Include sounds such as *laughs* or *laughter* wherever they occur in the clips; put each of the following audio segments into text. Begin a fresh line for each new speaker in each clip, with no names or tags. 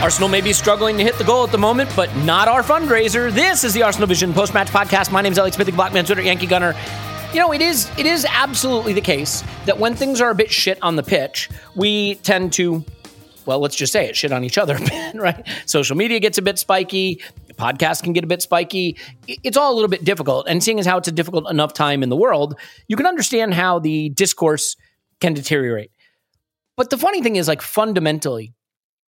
Arsenal
may be struggling to hit the goal at the moment, but not our fundraiser. This is the Arsenal Vision post match podcast. My name is Alex Smith, the Blackman Twitter, Yankee Gunner. You know, it is it is absolutely the case that when things are a bit shit on the pitch, we tend to, well, let's just say it, shit on each other, *laughs* right? Social media gets a bit spiky, The podcast can get a bit spiky. It's all a little bit difficult. And seeing as how it's a difficult enough time in the world, you can understand how the discourse can deteriorate. But the funny thing is, like fundamentally,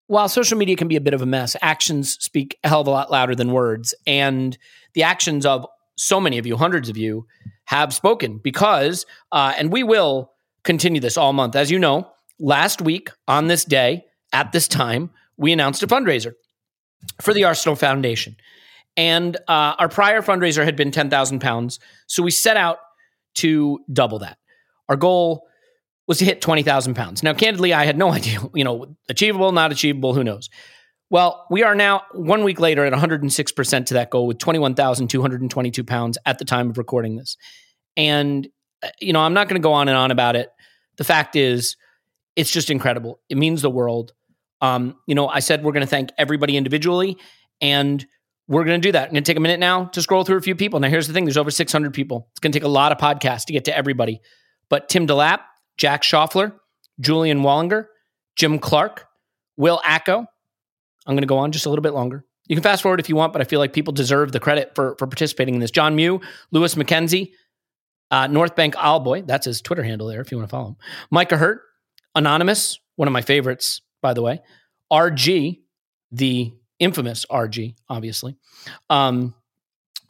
while social media can be a bit of a mess, actions speak a hell of a lot louder than words. And the actions of so many of you, hundreds of you, have spoken because, uh, and we will continue this all month. As you know, last week on this day, at this time, we announced a fundraiser for the Arsenal Foundation. And uh, our prior fundraiser had been £10,000. So we set out to double that. Our goal was to hit 20,000 pounds. Now, candidly, I had no *laughs* idea, you know, achievable, not achievable, who knows. Well, we are now one week later at 106% to that goal with 21,222 pounds at the time of recording this. And, uh, you know, I'm not going to go on and on about it. The fact is, it's just incredible. It means the world. Um, you know, I said we're going to thank everybody individually, and we're going to do that. I'm going to take a minute now to scroll through a few people. Now, here's the thing there's over 600 people. It's going to take a lot of podcasts to get to everybody. But Tim DeLapp, Jack Schaffler, Julian Wallinger, Jim Clark, Will Acko. I'm going to go on just a little bit longer. You can fast forward if you want, but I feel like people deserve the credit for, for participating in this. John Mew, Lewis McKenzie, uh, North Bank Owlboy, that's his Twitter handle there if you want to follow him. Micah Hurt, Anonymous, one of my favorites, by the way. RG, the infamous RG, obviously. Um,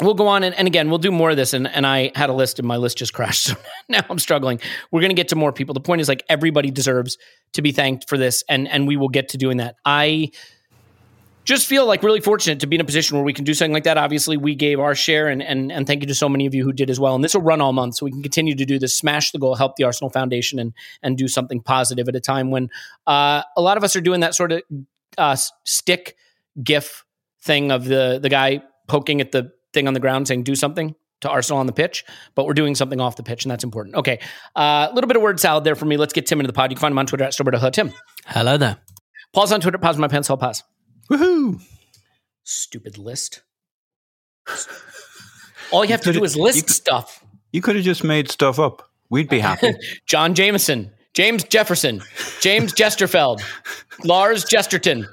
we'll go on and, and again we'll do more of this and, and i had a list and my list just crashed *laughs* so now i'm struggling. We're going to get to more people. The point is like everybody deserves to be thanked for this and and we will get to doing that. I just feel like really fortunate to be in a position where we can do something like that. Obviously we gave our share and and, and thank you to so many of you who did as well and this will run all month so we can continue to do this. Smash the goal help the arsenal foundation and and do something positive at a time when uh, a lot of us are doing that sort of uh, stick gif thing of the the guy poking at the thing on the ground saying do something to Arsenal on the pitch, but we're doing something off the pitch, and that's important. Okay, a uh, little bit of word salad there for me. Let's get Tim into the pod. You can find him on Twitter at Storberto. Hello, Tim.
Hello there.
Pause on Twitter. Pause my pencil. Pause.
Woohoo!
Stupid list. All you have to do is list stuff.
You could have just made stuff up. We'd be *laughs* happy.
John Jameson, James Jefferson, James Jesterfeld, Lars Jesterton.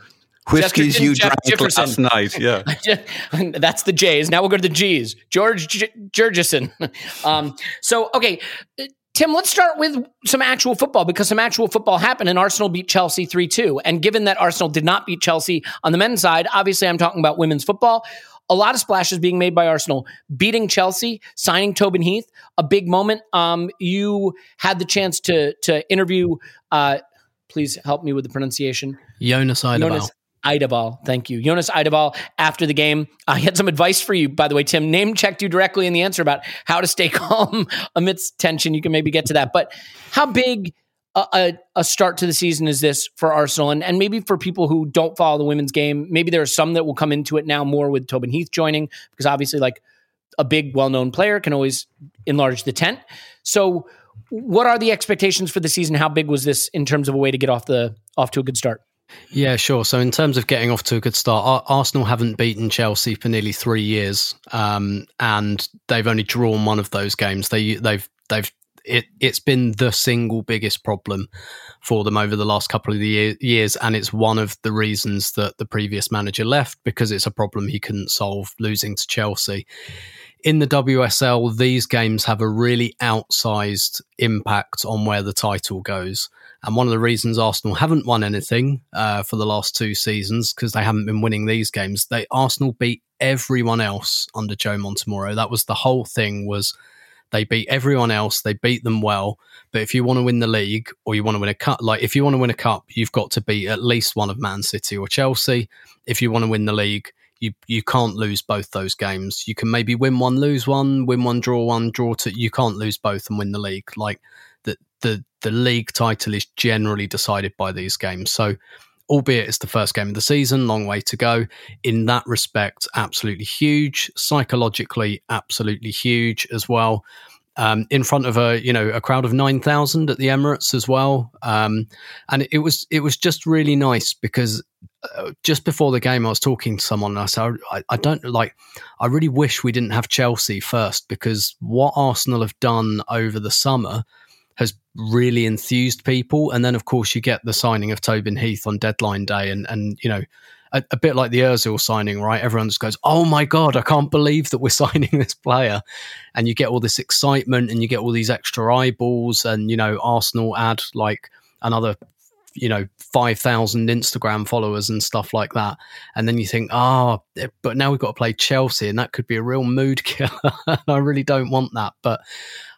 Whiskies
Jesterton,
you
Jeff-
drank
Jefferson.
last night. Yeah. *laughs*
That's the J's. Now we'll go to the G's. George J- Jurgison. *laughs* um, so, okay, uh, Tim, let's start with some actual football because some actual football happened and Arsenal beat Chelsea 3 2. And given that Arsenal did not beat Chelsea on the men's side, obviously I'm talking about women's football. A lot of splashes being made by Arsenal, beating Chelsea, signing Tobin Heath, a big moment. Um, you had the chance to to interview. Uh, please help me with the pronunciation.
Jonas Eidevall.
Eidevall. Thank you. Jonas Eidevall after the game. I had some advice for you, by the way, Tim. Name checked you directly in the answer about how to stay *laughs* calm amidst tension. You can maybe get to that. But how big a, a, a start to the season is this for Arsenal? And, and maybe for people who don't follow the women's game, maybe there are some that will come into it now more with Tobin Heath joining, because obviously, like a big, well known player can always enlarge the tent. So, what are the expectations for the season? How big was this in terms of a way to get off the off to a good start?
Yeah, sure. So in terms of getting off to a good start, Arsenal haven't beaten Chelsea for nearly three years, um, and they've only drawn one of those games. They they've they've it it's been the single biggest problem for them over the last couple of year, years, and it's one of the reasons that the previous manager left because it's a problem he couldn't solve losing to Chelsea in the WSL, these games have a really outsized impact on where the title goes. And one of the reasons Arsenal haven't won anything uh, for the last two seasons because they haven't been winning these games. They Arsenal beat everyone else under Joe Montemurro. That was the whole thing. Was they beat everyone else? They beat them well. But if you want to win the league or you want to win a cup, like if you want to win a cup, you've got to beat at least one of Man City or Chelsea. If you want to win the league, you you can't lose both those games. You can maybe win one, lose one, win one, draw one, draw two. You can't lose both and win the league. Like the the the league title is generally decided by these games. So albeit it's the first game of the season, long way to go. In that respect, absolutely huge. Psychologically, absolutely huge as well um, in front of a you know a crowd of nine thousand at the Emirates as well, um, and it was it was just really nice because uh, just before the game I was talking to someone and I said I, I don't like I really wish we didn't have Chelsea first because what Arsenal have done over the summer has really enthused people, and then of course you get the signing of Tobin Heath on deadline day, and and you know a, a, bit like the Özil signing, right? Everyone just goes, "Oh my god, I can't believe that we're *laughs* signing this player," and you get all this excitement and you get all these extra eyeballs, and you know Arsenal add like another you know 5000 instagram followers and stuff like that. And then you think ah oh, but now we've got to play chelsea and that could be a real mood *laughs* killer. I really don't want that. But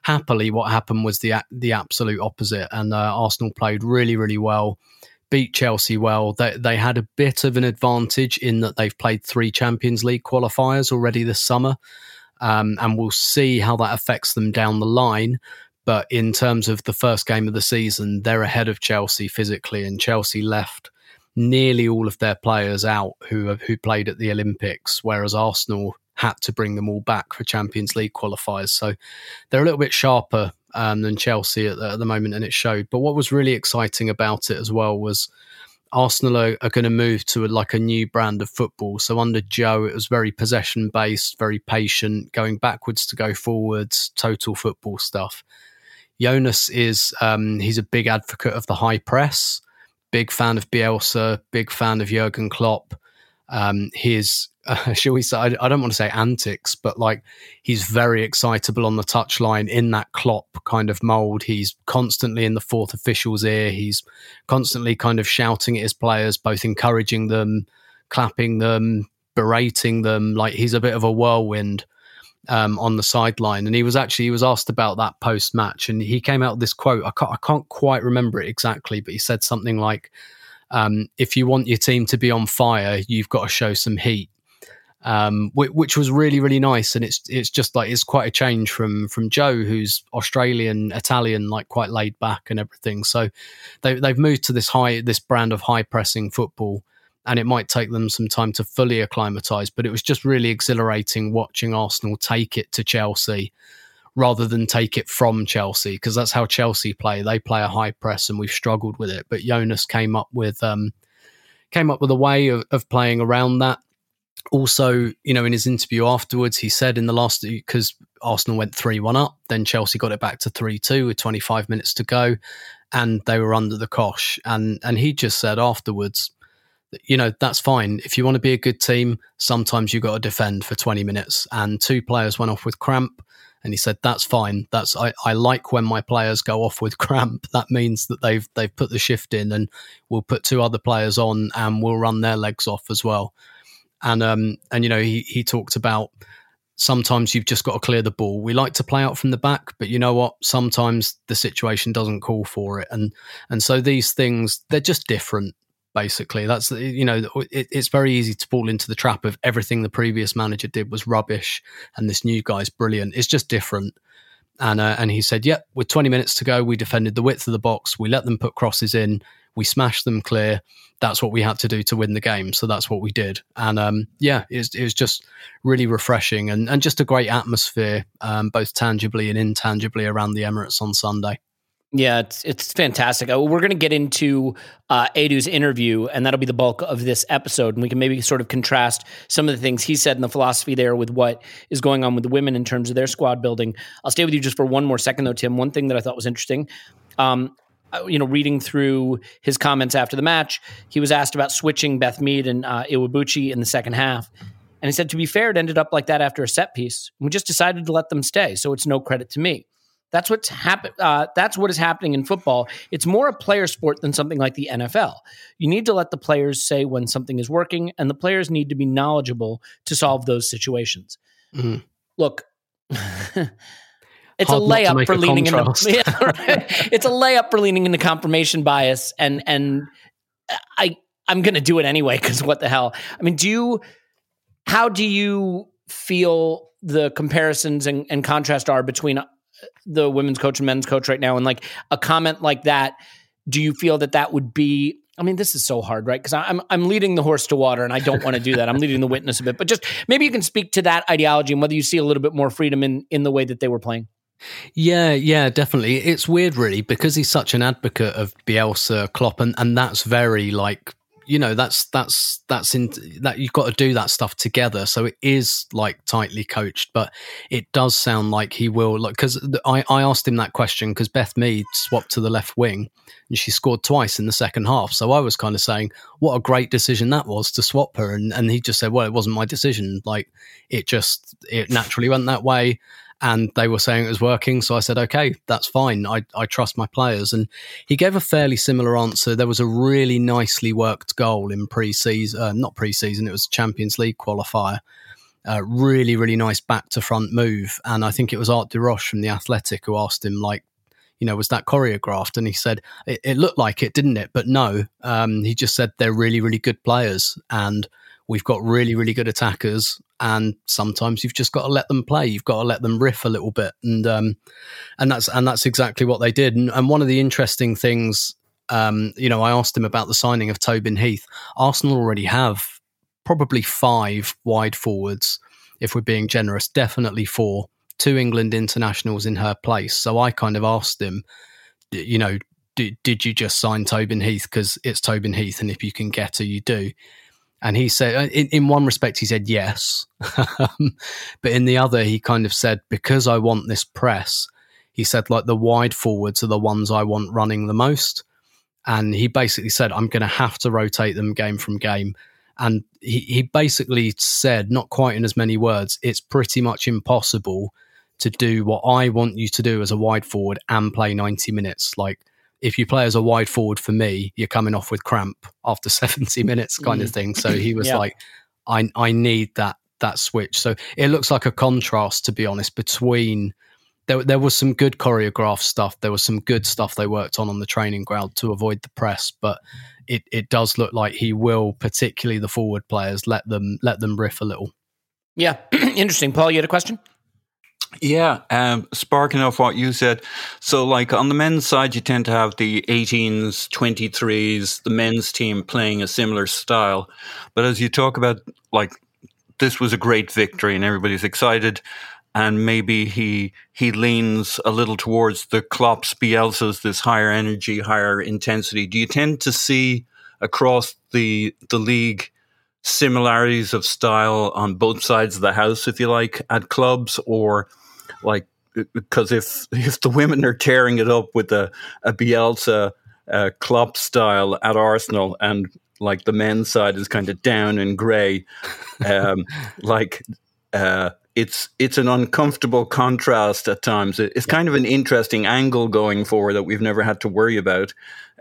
happily what happened was the the absolute opposite and uh, arsenal played really really well beat Chelsea well. They, they had a bit of an advantage in that they've played three Champions League qualifiers already this summer. Um, and we'll see how that affects them down the line. But in terms of the first game of the season, they're ahead of Chelsea physically, and Chelsea left nearly all of their players out who who played at the Olympics, whereas Arsenal had to bring them all back for Champions League qualifiers. So they're a little bit sharper um, than Chelsea at the, at the, moment, and it showed. But what was really exciting about it as well was Arsenal are, are going to move to a, like a new brand of football. So under Joe, it was very possession based, very patient, going backwards to go forwards, total football stuff. Jonas is um, he's a big advocate of the high press, big fan of Bielsa, big fan of Jurgen Klopp. Um, his uh, *laughs* shall we say, I, I, don't want to say antics, but like he's very excitable on the touchline in that Klopp kind of mold. He's constantly in the fourth official's ear. He's constantly kind of shouting at his players, both encouraging them, clapping them, berating them. Like he's a bit of a whirlwind um, on the sideline. And he was actually he was asked about that post match, and he came out with this quote. I can't, I can't quite remember it exactly, but he said something like. Um, if you want your team to be on fire, you've got to show some heat um, which was really really nice. And it's it's just like it's quite a change from from Joe, who's Australian Italian, like quite laid back and everything. So they they've moved to this high this brand of high pressing football. And it might take them some time to fully acclimatise, but it was just really exhilarating watching Arsenal take it to Chelsea rather than take it from Chelsea because that's how Chelsea play. They play a high press, and we've struggled with it. But Jonas came up with um, came up with a way of, of playing around that also, you know, in his interview afterwards, he said in the last because Arsenal went three one up, then Chelsea got it back to three two with twenty five minutes to go, and they were under the cosh. And and he just said afterwards, you know, that's fine. If you want to be a good team, sometimes you've got to defend for twenty minutes. And two players went off with cramp, and he said that's fine. That's I, I like when my players go off with *laughs* cramp. That means that they've they've put the shift in, and we'll put two other players on, and we'll run their legs off as well and um and you know he he talked about sometimes you've just got to clear the ball. We like to play out from the back, but you know what? Sometimes the situation doesn't call for it, and and so these things they're just different. Basically, that's you know it, it's very easy to fall into the trap of everything the previous manager did was rubbish and this new guy's brilliant. It's just different. And uh, and he said, "Yep, with 20 minutes to go, we defended the width of the box. We let them put crosses in. We smashed them clear. That's what we had to do to win the game. So that's what we did. And um, yeah, it was, it was, just really refreshing and, and just a great atmosphere, um, both tangibly and intangibly around the Emirates on Sunday.
Yeah, it's it's fantastic. Uh, we're going to get into uh, Edu's interview, and that'll be the bulk of this episode. And we can maybe sort of contrast some of the things he said in the philosophy there with what is going on with the women in terms of their squad building. I'll stay with you just for one more second, though, Tim. One thing that I thought was interesting. Um, uh, you know, reading through his comments after the match, he was asked about switching Beth Mead and uh, Iwabuchi in the second half. And he said, to be fair, it ended up like that after a set piece. We just decided to let them stay. So it's no credit to me. That's what's happen. Uh, that's what is happening in football. It's more a player sport than something like the NFL. You need to let the players say when something is working, and the players need to be knowledgeable to solve those situations. Mm-hmm. Look, *laughs* it's Hard a layup for a leaning contrast. into. *laughs* Yeah, right. It's a layup for leaning into confirmation bias, and and I I'm going to do it anyway because what the hell? I mean, do you? How do you feel the comparisons and, and contrast are between the women's coach and men's coach right now, and like a comment like that, do you feel that that would be? I mean, this is so hard, right? Because I'm I'm leading the horse to water, and I don't want to do that. I'm leading the witness a bit, but just maybe you can speak to that ideology and whether you see a little bit more freedom in in the way that they were playing.
Yeah, yeah, definitely. It's weird, really, because he's such an advocate of Bielsa, Klopp, and, and that's very like you know that's that's that's in that you've got to do that stuff together. So it is like tightly coached but it does sound like he will like because I, I asked him that question because beth mead swapped to the left wing and she scored twice in the second half. So i was kind of saying what a great decision that was to swap her. And, and he just said well it wasn't my decision. Like it just it naturally went that way and they were saying it was working. So I said, okay, that's fine. I, I trust my players. And he gave a fairly similar answer. There was a really nicely worked goal in pre season, uh, not pre season, it was Champions League qualifier. Uh, really, really nice back to front move. And I think it was Art de Roche from the Athletic who asked him, like, you know, was that choreographed? And he said, it, it looked like it, didn't it? But no, um, he just said they're really, really good players. And we've got really, really good attackers and sometimes you've just got to let them play. You've got to let them riff a little bit, and um, and that's and that's exactly what they did. And, and one of the interesting things, um, you know, I asked him about the signing of Tobin Heath. Arsenal already have probably five wide forwards, if we're being generous. Definitely four. Two England internationals in her place. So I kind of asked him, you know, did, did you just sign Tobin Heath because it's Tobin Heath, and if you can get her, you do. And he said, uh, in, in one respect, he said yes. *laughs* but in the other, he kind of said, because I want this press, he said, like the wide forwards are the ones I want running the most. And he basically said, I'm going to have to rotate them game from game. And he, he basically said, not quite in as many words, it's pretty much impossible to do what I want you to do as a wide forward and play 90 minutes. Like, if you play as a wide forward for me, you're coming off with cramp after *laughs* 70 minutes kind mm. of thing. So he was yeah. like, I, I need that, that switch. So it looks like a contrast, to be honest, between there, there was some good choreographed stuff. There was some good stuff they worked on on the training ground to avoid the press, but it, it does look like he will, particularly the forward players, let them, let them riff a little.
Yeah. *clears throat* Interesting. Paul, you had a question?
Yeah, um, sparking off what you said. So, like on the men's side, you tend to have the 18s, 23s, the men's team playing a similar style. But as you talk about, like, this was a great victory and everybody's excited, and maybe he he leans a little towards the Klopp's, Bielsa's, this higher energy, higher intensity. Do you tend to see across the the league similarities of style on both sides of the house, if you like, at clubs, or like because if *laughs* if the women are tearing it up with a, a Bielsa uh, Klopp style at Arsenal, and like the men's side is kind of down and grey, um, *laughs* like uh, it's it's an uncomfortable contrast at times. It's kind of an interesting angle going forward that we've never had to worry about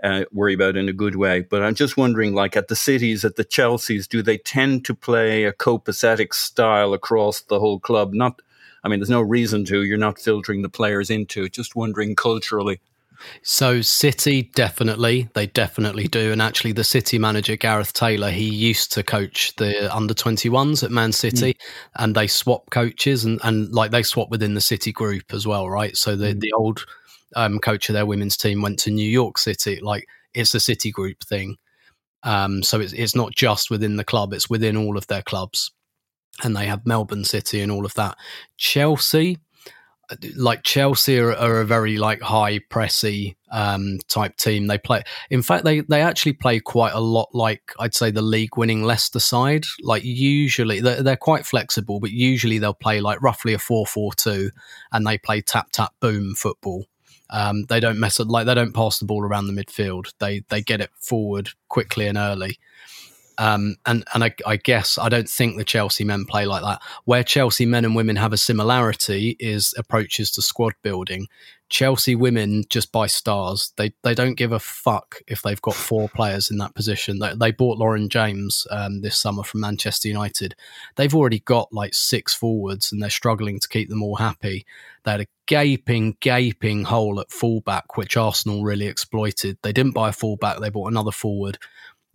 uh, worry about in a good way. But I'm just wondering, like at the cities, at the Chelseas, do they tend to play a copacetic style across the whole club? Not, I mean, there's no reason to. You're not filtering the players into it. Just wondering culturally.
So City definitely, they definitely do. And actually, the City manager Gareth Taylor, he used to coach the under twenty ones at Man City, mm. and they swap coaches and and like they swap within the City group as well, right? So the mm. the old um, coach of their women's team went to New York City. Like it's a City group thing. Um, so it's it's not just within the club; it's within all of their clubs, and they have Melbourne City and all of that. Chelsea, like Chelsea are, are, a very like high pressy um, type team. They play, in fact, they they actually play quite a lot like I'd say the league winning Leicester side. Like usually they're, they're quite flexible, but usually they'll play like roughly a four four two, and they play tap tap boom football. Um, they don't mess up like they don't pass the ball around the midfield. They they get it forward quickly and early. Um, and and I, I, guess I don't think the Chelsea men play like that. Where Chelsea men and women have a similarity is approaches to squad building. Chelsea women just buy stars. They they don't give a fuck if they've got four players in that position. They, they bought Lauren James um, this summer from Manchester United. They've already got like six forwards, and they're struggling to keep them all happy. They had a gaping, gaping hole at fullback, which Arsenal really exploited. They didn't buy a fullback; they bought another forward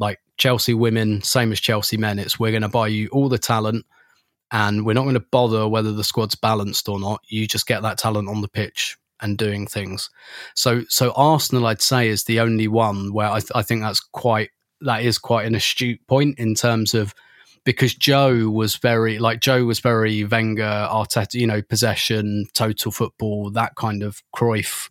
like Chelsea women, same as Chelsea men. It's we're going to buy you all the talent, and we're not going to bother whether the squad's balanced or not. You just get that talent on the pitch and doing things. So, so Arsenal, I'd say, is the only one where I, th- I think that's quite that is quite an astute point in terms of because Joe was very like Joe was very Wenger, Arteta, you know, possession, total football, that kind of Cruyff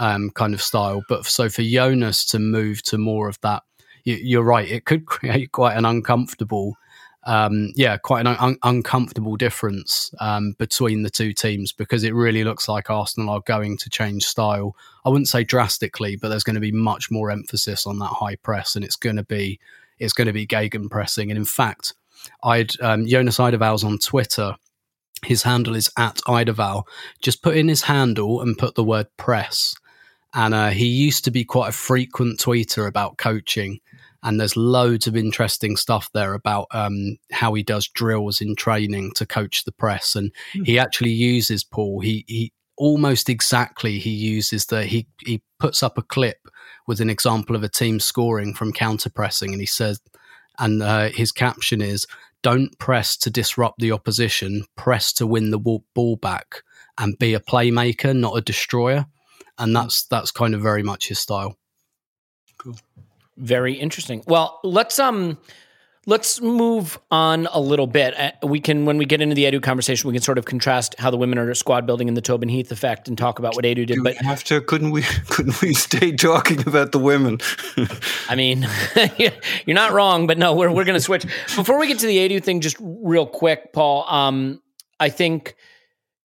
um, kind of style. But so for Jonas to move to more of that you, are right. It could *laughs* create quite an uncomfortable, um, yeah, quite an un- uncomfortable difference um, between the two teams because it really looks like Arsenal are going to change style. I wouldn't say drastically, but there's going to be much more emphasis on that high press, and it's going to be it's going to be Gegen pressing. And in fact, I'd um, Jonas Eidevall's on Twitter. His handle is at Eideval. Just put in his handle and put the word press. And uh, he used to be quite a frequent tweeter about coaching and there's loads of interesting stuff there about um, how he does drills in training to coach the press, and mm. he actually uses Paul. He he almost exactly he uses the he he puts up a clip with an example of a team scoring from counter pressing, and he says, and uh, his caption is, "Don't press to disrupt the opposition, press to win the ball back, and be a playmaker, not a destroyer." And that's that's kind of very much his style.
Cool. Very interesting. Well, let's um let's move on a little bit. Uh, we can when we get into the Edu conversation, we can sort of contrast how the women are squad building in the Tobin Heath effect and talk about what Edu did.
Do
but
have to couldn't we *laughs* couldn't we stay talking about the women? *laughs*
I mean, *laughs* you're not wrong, but no, we're we're going to switch. Before we get to the Edu thing just real quick, Paul, um I think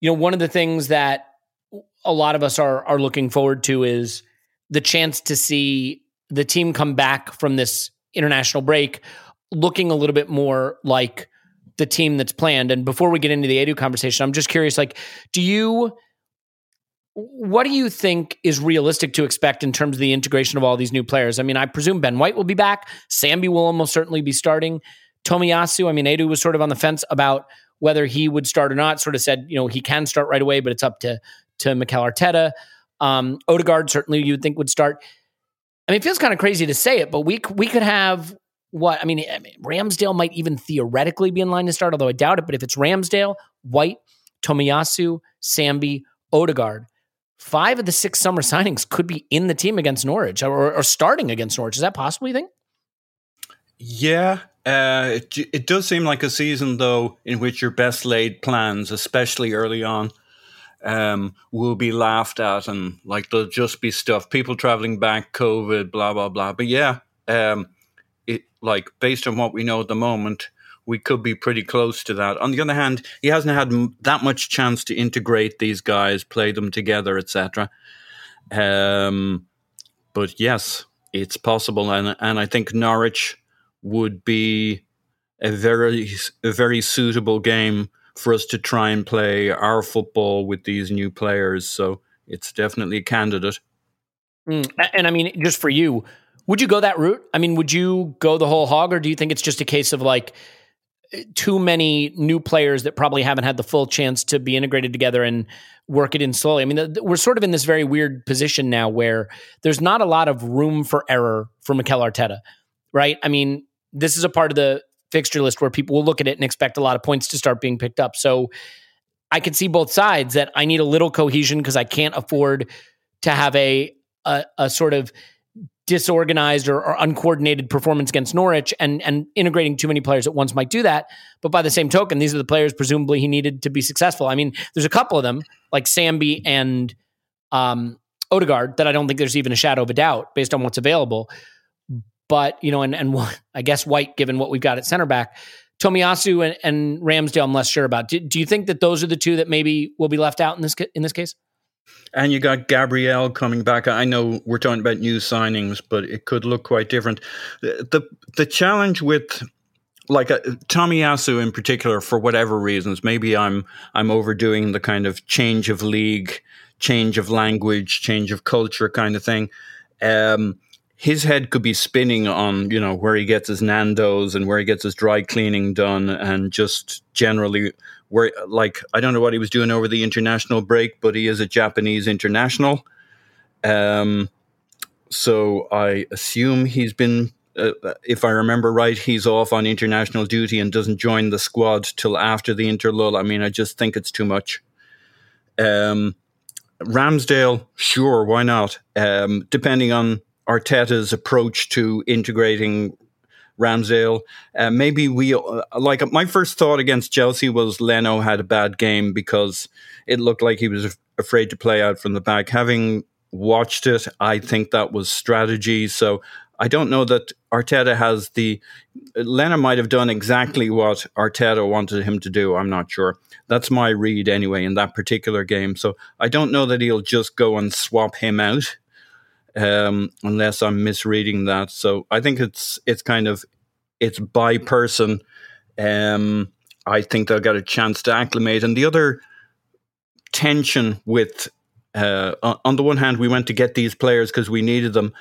you know one of the things that a lot of us are are looking forward to is the chance to see the team come back from this international break looking a little bit more like the team that's planned. And before we get into the Edu conversation, I'm just curious, like, do you what do you think is realistic to expect in terms of the integration of all these new players? I mean, I presume Ben White will be back. Sambi will almost certainly be starting. Tomiyasu, I mean, Edu was sort of on the fence about whether he would start or not. Sort of said, you know, he can start right away, but it's up to to Mikel Arteta. Um, Odegaard certainly you would think would start. I mean, it feels kind of crazy to say it, but we we could have what I mean, Ramsdale might even theoretically be in line to start, although I doubt it. But if it's Ramsdale, White, Tomiyasu, Sambi, Odegaard, five of the six summer *laughs* signings could be in the team against Norwich or, or starting against Norwich. Is that possible? You think?
Yeah, uh, it, it does seem like a season though in which your best laid plans, especially early on, um, will be laughed at and like there'll just be stuff. People traveling back covid blah blah blah. But yeah um, it like based on what we know at the moment we could be pretty close to that. On the other hand he hasn't had m- that much chance to integrate these guys play them together etc um, but yes it's possible. And and i think norwich would be a very a very suitable game for us to try and play our football with these new players. So it's definitely a candidate.
Mm, and I mean, just for you, would you go that route? I mean, would you go the whole hog, or do you think it's just a case of like, too many new players that probably haven't had the full chance to be integrated together and work it in slowly. I mean, we're sort of in this very weird position now where there's not a lot of room for error for Mikel Arteta, right? I mean, this is a part of the fixture list where people will look at it and expect a lot of points to start being picked up. So I can see both sides that I need a little cohesion because I can't afford to have a, a, a sort of disorganized or, or, uncoordinated performance against Norwich and and integrating too many players at once might do that. But by the same token, these are the players presumably he needed to be successful. I mean, there's a couple of them like Sambi and um, Odegaard that I don't think there's even a shadow of a doubt based on what's available. But you know, and and *laughs* I guess White, given what we've got at center back, Tomiyasu and, and Ramsdale, I'm less sure about. Do, do you think that those are the two that maybe will be left out in this in this case?
And you got Gabriel coming back. I know we're talking about new signings, but it could look quite different. The the, the challenge with like uh, Tomiyasu in particular, for whatever reasons, maybe I'm I'm overdoing the kind of change of league, change of language, change of culture kind of thing. Um, his head could be spinning on you know where he gets his Nando's and where he gets his dry cleaning done, and just generally where like I don't know what he was doing over the international break, but he is a Japanese international. Um, so I assume he's been, uh, if I remember right, he's off on international duty and doesn't join the squad till after the interlull. I mean, I just think it's too much. Um, Ramsdale, sure, why not? Um, depending on Arteta's approach to integrating Ramsdale. Uh, maybe we uh, like my first thought against Chelsea was Leno had a bad game because it looked like he was af- afraid to play out from the back. Having watched it, I think that was strategy. So I don't know that Arteta has the. Leno might have done exactly what Arteta wanted him to do. I'm not sure. That's my read anyway in that particular game. So I don't know that he'll just go and swap him out um, unless I'm misreading that. So I think it's it's kind of it's by person. Um, I think they'll get a chance to acclimate. And the other tension with, uh, on the one hand, we went to get these players because we needed them,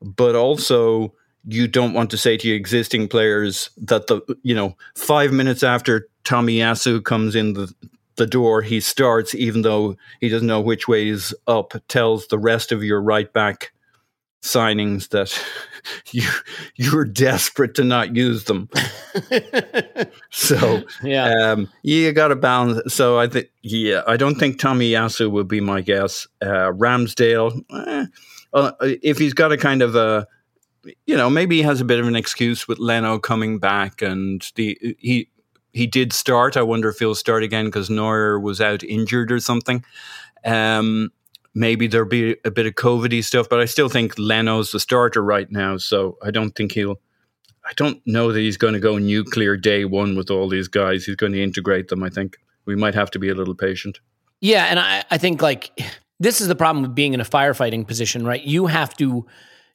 but also you don't want to say to your existing players that the you know five minutes after Tomiyasu comes in the the door, he starts, even though he doesn't know which way is up, tells the rest of your right back signings that *laughs* you you're desperate to not use them. *laughs* so yeah, um, you got to balance. So I think yeah, I don't think Tomiyasu would be my guess. Uh, Ramsdale, eh, uh, if he's got a kind of a you know maybe he has a bit of an excuse with Leno coming back and the he he did start. I wonder if he'll start again because Neuer was out injured or something. Um, maybe there'll be a bit of COVIDy stuff, but I still think Leno's the starter right now. So I don't think he'll. I don't know that he's going to go nuclear day one with all these guys. He's going to integrate them. I think we might have to be a little patient.
Yeah, and I, I think like *sighs* this is the problem with being in a firefighting position, right? You have to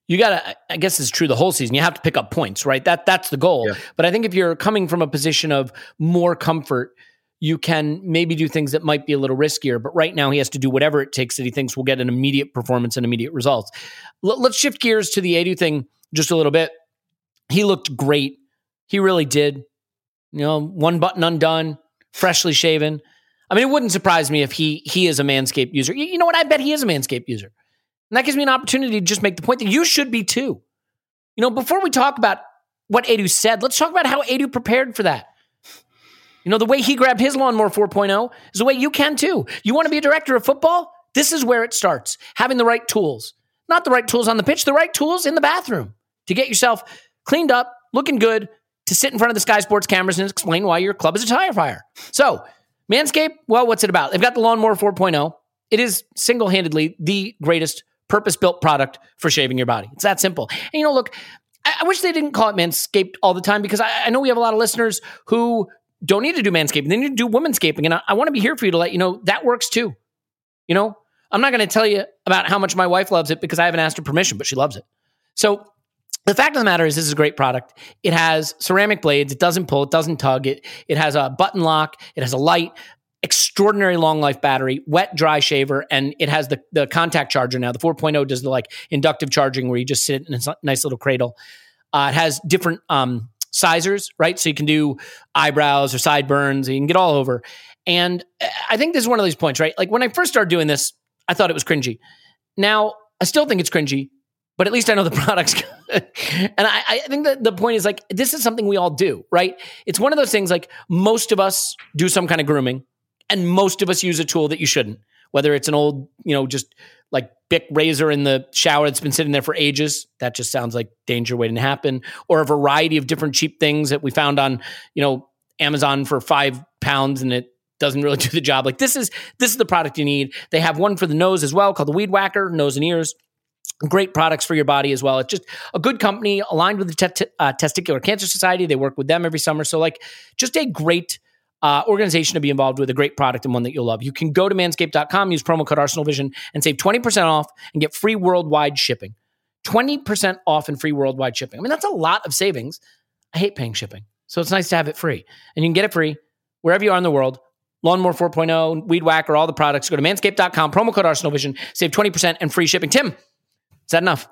you got to i guess it's true the whole season you have to pick up points right? That that's the goal. Yeah. but i think if you're coming from a position of more comfort you can maybe do things that might be a little riskier but right now he has to do whatever it takes that he thinks will get an immediate performance and immediate results. L- let's shift gears to the Edu thing just a little bit. He looked great. He really did. You know one button undone freshly shaven. I mean it wouldn't surprise me if he he is a manscaped user. You, you know what? I bet he is a manscaped user and that gives me an opportunity to just make the point that you should be too. You know, before we talk about what Edu said, let's talk about how Edu prepared for that. You know, the way he grabbed his lawnmower 4.0 is the way you can too. You want to be a director of football? This is where it starts. Having the right tools. Not the right tools on the pitch, the right tools in the bathroom to get yourself cleaned up, looking good, to sit in front of the Sky Sports cameras and explain why your club is a tire fire. So, Manscaped, well, what's it about? They've got the Lawnmower 4.0. It is single handedly the greatest purpose built product for shaving your body. It's that simple. And you know, look, I, I wish they didn't call it manscaped all the time because I, I, know we have a lot of listeners who don't need to do manscaping. They need to do womanscaping. And I, I want to be here for you to let you know that works too. You know, I'm not going to tell you about how much my wife loves it because I haven't asked her permission, but she loves it. So the fact of the matter is this is a great product. It has ceramic blades. It doesn't pull. It doesn't tug. It, it has a button lock. It has a light extraordinary long life battery, wet, dry shaver, and it has the, the contact charger now. The 4.0 does the like inductive charging where you just sit in a nice little cradle. Uh, it has different um, sizers, right? So you can do eyebrows or sideburns, you can get all over. And I think this is one of these points, right? Like when I first started doing this, I thought it was cringy. Now I still think it's cringy, but at least I know the *laughs* product's good. and I, I think that the point is like, this is something we all do, right? It's one of those things like most of us do some kind of grooming and most of us use a tool that you shouldn't, whether it's an old, you know, just like Bic razor in the shower that's been sitting there for ages. That just sounds like danger waiting to happen. Or a variety of different cheap things that we found on, you know, Amazon for five pounds and it doesn't really *laughs* do the job. Like this is this is the product you need. They have one for the nose as well called the Weed Whacker, nose and ears. Great products for your body as well. It's just a good company aligned with the te- uh, Testicular Cancer Society. They work with them every summer. So, like, just a great uh, organization to be involved with, a great product and one that you'll love. You can go to manscaped.com, use promo code Arsenal Vision, and save 20% off and get free worldwide shipping. 20% off and free worldwide shipping. I mean, that's a lot of savings. I hate paying shipping. So it's nice to have it free. And you can get it free wherever you are in the world. Lawnmower 4.0, Weed Whacker, all the products. Go to manscaped.com, promo code Arsenal Vision, save 20% and free shipping. Tim, is that enough?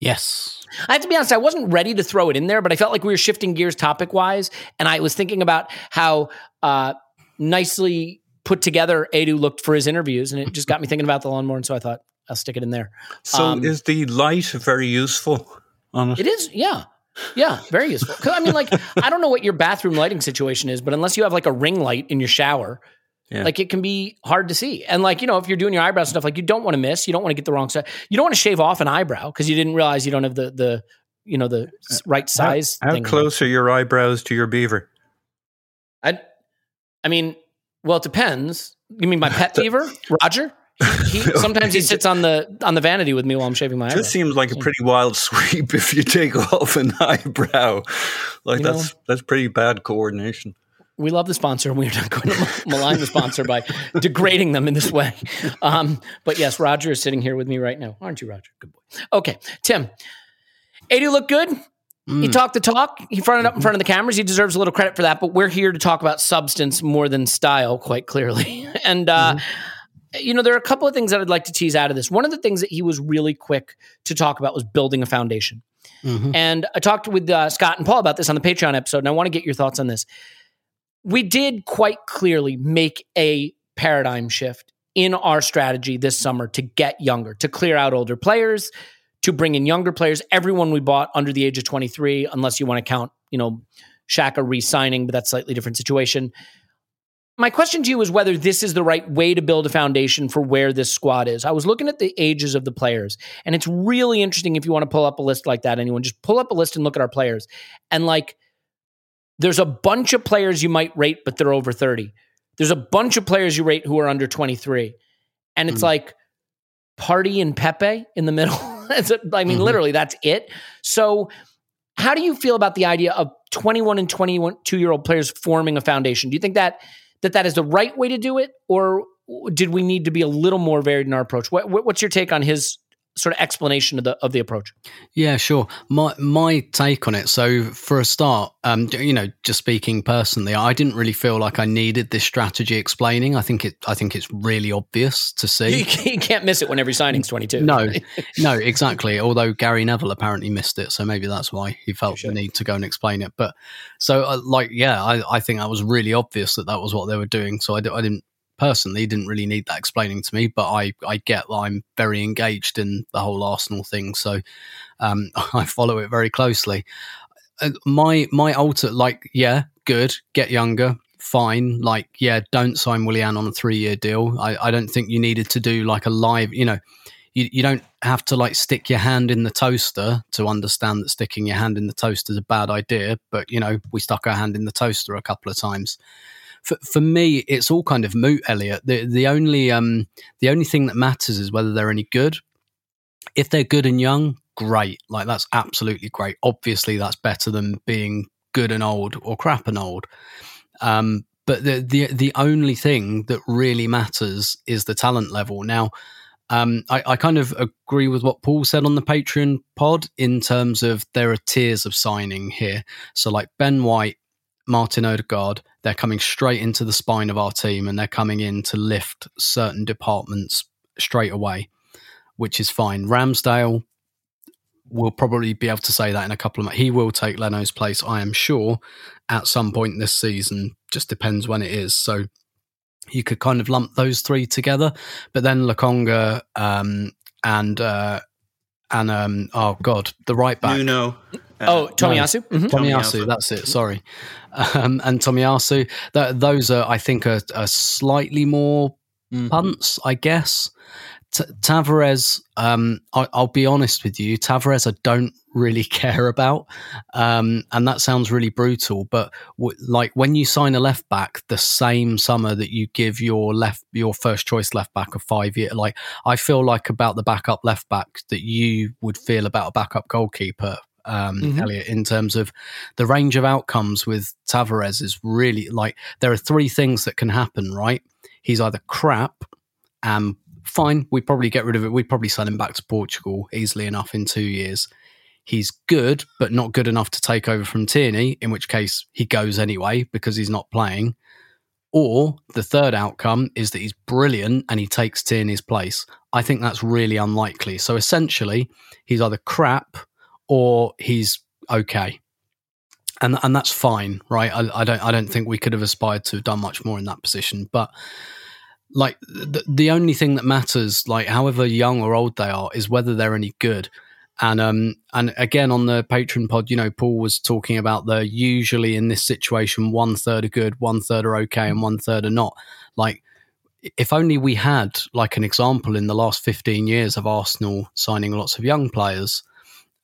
Yes.
I have to be honest, I wasn't ready to throw it in there, but I felt like we were shifting gears topic wise. And I was thinking about how uh, nicely put together Edu looked for his interviews. And it just got me thinking about the lawnmower. And so I thought I'll stick it in there.
So
Um,
is the light very useful on it?
It is, yeah. Yeah, very useful. 'Cause, I mean, like, I don't know what your bathroom lighting situation is, but unless you have like a ring light in your shower,
Yeah.
like it can be hard to see. And like, you know, if you're doing your eyebrows and stuff, like you don't want to miss, you don't want to get the wrong side. You don't want to shave off an eyebrow because you didn't realize you don't have the the you know the right size.
How, how close are your eyebrows to your beaver?
I, I mean, well, it depends. You mean my pet *laughs* beaver, Roger? He, *laughs* he sometimes he sits on the on the vanity with me while I'm shaving my eyebrows.
Just seems like a pretty wild *laughs* sweep if you take off an eyebrow. Like
You know-
that's that's pretty bad coordination.
We love the sponsor and we're not going to *laughs* malign the sponsor by degrading them in this way. Um, but yes, Roger is sitting here with me right now. Aren't you, Roger? Good boy. Okay, Tim. Edu looked good. He talked the talk. He fronted up in front of the cameras. He deserves a little credit for that. But we're here to talk about substance more than style, quite clearly. *laughs* And uh, you know, there are a couple of things that I'd like to tease out of this. One of the things that he was really quick to talk about was building a foundation.
Mhm.
And I talked with uh, Scott and Paul about this on the Patreon episode, and I want to get your thoughts on this. We did quite clearly make a paradigm shift in our strategy this summer to get younger, to clear out older players, to bring in younger players. Everyone we bought under the age of 23, unless you want to count, you know, Shaka re-signing, but that's a slightly different situation. My question to you is whether this is the right way to build a foundation for where this squad is. I was looking at the ages of the players, and it's really interesting if you want to pull up a list like that. Anyone, just pull up a list and look at our players. And like, there's a bunch of players you might rate, but they're over 30. There's a bunch of players you rate who are under 23. And it's
Mm.
like Partey and Pepe in the middle. *laughs* I mean,
Mhm.
literally, that's it. So, how do you feel about the idea of 21 and 22 year old players forming a foundation? Do you think that that that is the right way to do it, or did we need to be a little more varied in our approach? What- what's your take on his sort of explanation of the of the approach?
Yeah, sure. My my take on it. So for a start, um, you know, just speaking personally, I didn't really feel like I needed this strategy explaining. I think it. I think it's really obvious to see.
You, can't- miss it when every signing's 22.
No, *laughs* no, exactly. Although Gary Neville apparently missed it, so maybe that's why he felt the need to go and explain it. But so, uh, like, yeah, I, I think that was really obvious that that was what they were doing. So I, di- I didn't personally didn't really need that explaining to me. But I, I get that I'm very engaged in the whole Arsenal thing, so um, *laughs* I follow it very closely. Uh, my my alter like, yeah, good, get younger. Fine, like yeah, don't sign Willian on a three-year deal. I, I don't think you needed to do like a live, you know, you, you don't have to like stick your hand in the toaster to understand that sticking your hand in the toaster is a bad idea. But you know, we stuck our hand in the toaster a couple of times. For, for me, it's all kind of moot, Elliot. The the only um the only thing that matters is whether they're any good. If they're good and young, great. Like that's absolutely great. Obviously, that's better than being good and old or crap and old. Um, but the the the only thing that really matters is the talent level. Now, um, I, I kind of agree with what Paul said on the Patreon pod in terms of there are tiers of signing here. So, like Ben White, Martin Odegaard, they're coming straight into the spine of our team and they're coming in to lift certain departments straight away, which is fine. Ramsdale, will probably be able to say that in a couple of months. He will take Leno's place, I am sure, at some point this season. Just depends when it is. So you could kind of lump those three together. But then Lokonga um, and uh, and um, oh god, the right back.
Nuno. Uh,
oh, Tomiyasu. Mhm.
Tomiyasu,
Tomiyasu.
that's it. Sorry, um, and Tomiyasu. Th- those are, I think, are, are slightly more
Mhm.
punts, I guess. T- Tavares, um, I- I'll be honest with you, Tavares, I don't really *laughs* care about, um, and that sounds really brutal. But w- like when you sign a left back, the same summer that you give your left, your first choice left back of five year, like I feel like about the backup left back that you would feel about a backup goalkeeper. Um,
Mhm.
Elliot, in terms of the range of outcomes with Tavares is really like there are three things that can happen, right? He's either crap and fine, we probably get rid of it. We'd probably sell him back to Portugal easily enough in two years. He's good, but not good enough to take over from Tierney, in which case he goes anyway because he's not playing. Or the third outcome is that he's brilliant and he takes Tierney's place. I think that's really unlikely. So essentially, he's either crap or he's okay. And and that's fine, right? I, I don't I don't think we could have aspired to have done much more in that position. But like the, the only thing that matters, like however young or old they are, is whether they're any good. And um and again on the patron pod, you know, Paul was talking about the usually in this situation one third are good, one third are okay, and one third are not. Like if only we had like an example in the last fifteen years of Arsenal signing lots of young players,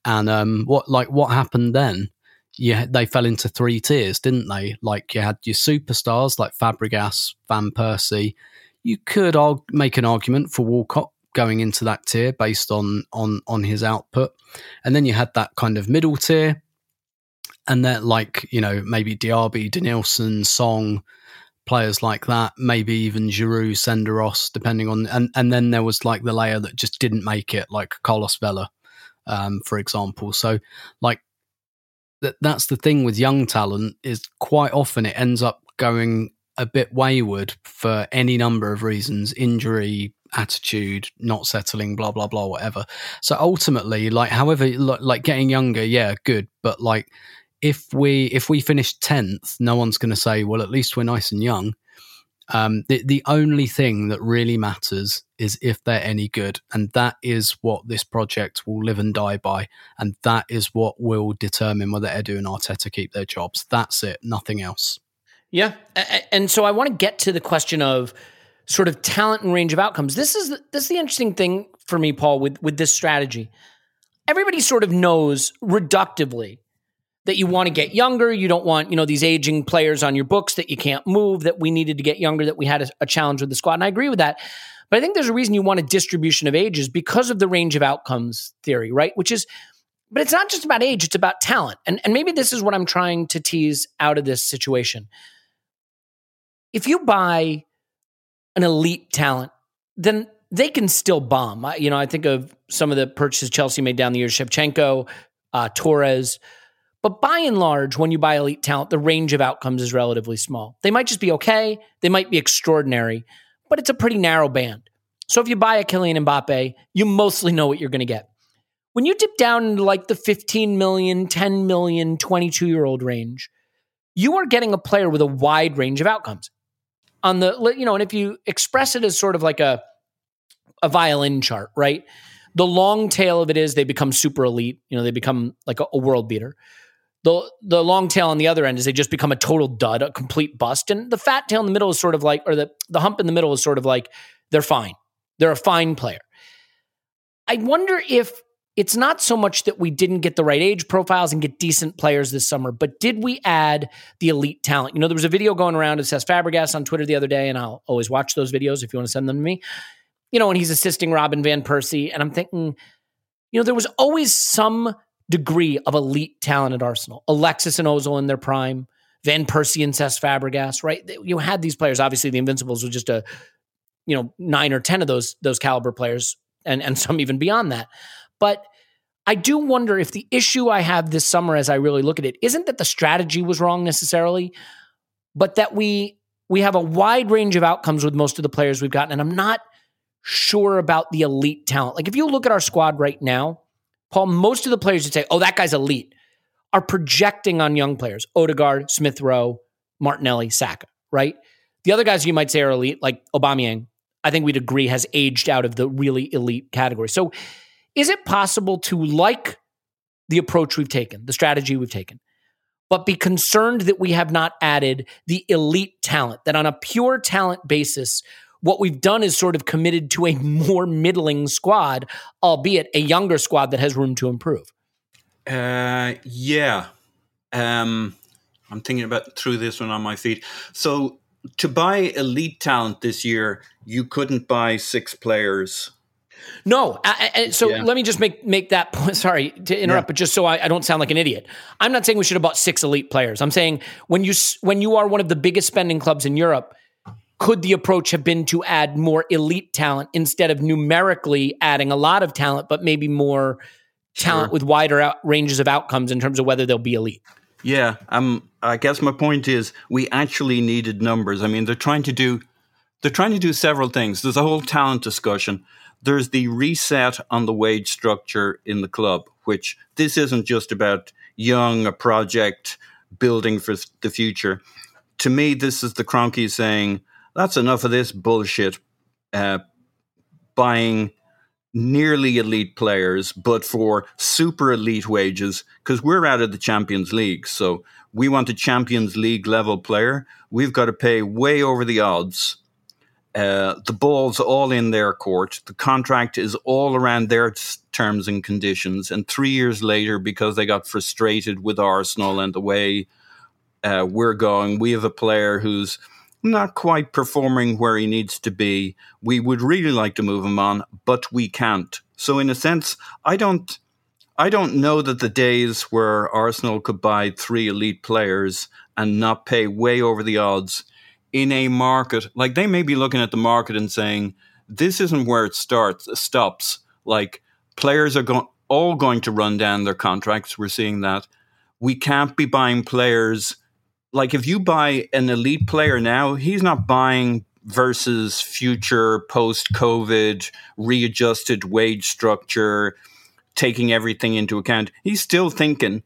and um what like what happened then? Yeah, they fell into three tiers, didn't they? Like you had your superstars like Fabregas, Van Persie. You could arg- make an argument for Walcott going into that tier based on on on his output, and then you had that kind of middle tier, and then like you know maybe Diaby, Denilson, Song, players like that, maybe even Giroud, Senderos, depending on, and and then there was like the layer that just didn't make it, like Carlos Vela, um, for example. So like that that's the thing with young talent is quite often it ends up going a bit wayward for any number of reasons injury attitude not settling blah blah blah whatever. So ultimately like however like getting younger yeah good. But like if we if we finish 10th no one's going to say well at least we're nice and young um, the the only thing that really matters is if they're any good, and that is what this project will live and die by, and that is what will determine whether Edu and Arteta keep their jobs. That's it, nothing else.
Yeah, and so I want to get to the question of sort of talent and range of outcomes. This is the, this is the interesting thing for me, Paul, with with this strategy. Everybody sort of knows reductively that you want to get younger. You don't want you know these aging players on your books that you can't move. That we needed to get younger. That we had a, a challenge with the squad, and I agree with that. But I think there's a reason you want a distribution of ages because of the range of outcomes theory, right? Which is but it's not just about age, it's about talent. And, and maybe this is what I'm trying to tease out of this situation. If you buy an elite talent, then they can still bomb. You know, I think of some of the purchases Chelsea made down the years, Shevchenko, uh, Torres. But by and large, when you buy elite talent, the range of outcomes is relatively small. They might just be okay, they might be extraordinary, but it's a pretty narrow band. So if you buy a Kylian Mbappe, you mostly know what you're going to get. When you dip down into like the 15 million, 10 million, 22 year old range, you are getting a player with a wide range of outcomes. On the, you know, and if you express it as sort of like a, a violin chart, right? The long tail of it is they become super elite. You know, they become like a, a world beater. The the long tail on the other end is they just become a total dud, a complete bust. And the fat tail in the middle is sort of like, or the the hump in the middle is sort of like they're fine. They're a fine player. I wonder if it's not so much that we didn't get the right age profiles and get decent players this summer, but did we add the elite talent? You know, there was a video going around that says Fabregas on Twitter the other day, and I'll always watch those videos if you want to send them to me. You know, and he's assisting Robin Van Persie, and I'm thinking, you know, there was always some degree of elite talent at Arsenal. Alexis and Ozil in their prime, Van Persie and Cesc Fabregas, right? You had these players. Obviously, the Invincibles were just a, you know, nine or ten of those those caliber players, and and *laughs* some even beyond that. But I do wonder if the issue I have this summer, as I really look at it, isn't that the strategy was wrong necessarily, but that we we have a wide range of outcomes with most of the players we've gotten, and I'm not sure about the elite talent. Like if you look at our squad right now, Paul, most of the players that say, oh, that guy's elite, are projecting on young players Odegaard, Smith Rowe, Martinelli, Saka, right? The other guys you might say are elite, like Aubameyang, I think we'd agree has aged out of the really elite category. So is it possible to like the approach we've taken, the strategy we've taken, but be concerned that we have not added the elite talent, that on a pure talent basis, what we've done is sort of committed to a more middling squad, albeit a younger squad that has room to improve.
Uh, yeah. Um, I'm thinking about through this one on my feet. So to buy elite talent this year, you couldn't buy six players.
No, I, I, so yeah. let me just make make that *laughs* point. Sorry to interrupt, yeah. but just so I, I, don't sound like an idiot, I'm not saying we should have bought six elite players. I'm saying when you when you are one of the biggest spending clubs in Europe, could the approach have been to add more elite talent instead of numerically adding a lot of talent, but maybe more talent sure. with wider out, ranges of outcomes in terms of whether they'll be elite?
Yeah, um, I guess my point is we actually needed numbers. I mean, they're trying to do they're trying to do several things. There's a whole talent discussion. There's the reset on the wage structure in the club, which this isn't just about young a project building for the future. To me, this is the Kroenke saying that's enough of this bullshit. Uh, buying nearly elite players, but for super elite wages, because we're out of the Champions League. So we want a Champions League level player. We've got to pay way over the odds. Uh, the ball's all in their court. The contract is all around their terms and conditions. And three years later, because they got frustrated with Arsenal and the way uh, we're going, we have a player who's not quite performing where he needs to be. We would really like to move him on, but we can't. So in a sense, I don't I don't know that the days where Arsenal could buy three elite players and not pay way over the odds in a market like they may be looking at the market and saying this isn't where it starts stops like players are going all going to run down their contracts we're seeing that we can't be buying players like if you buy an elite player now, he's not buying versus future post COVID readjusted wage structure, taking everything into account. He's still thinking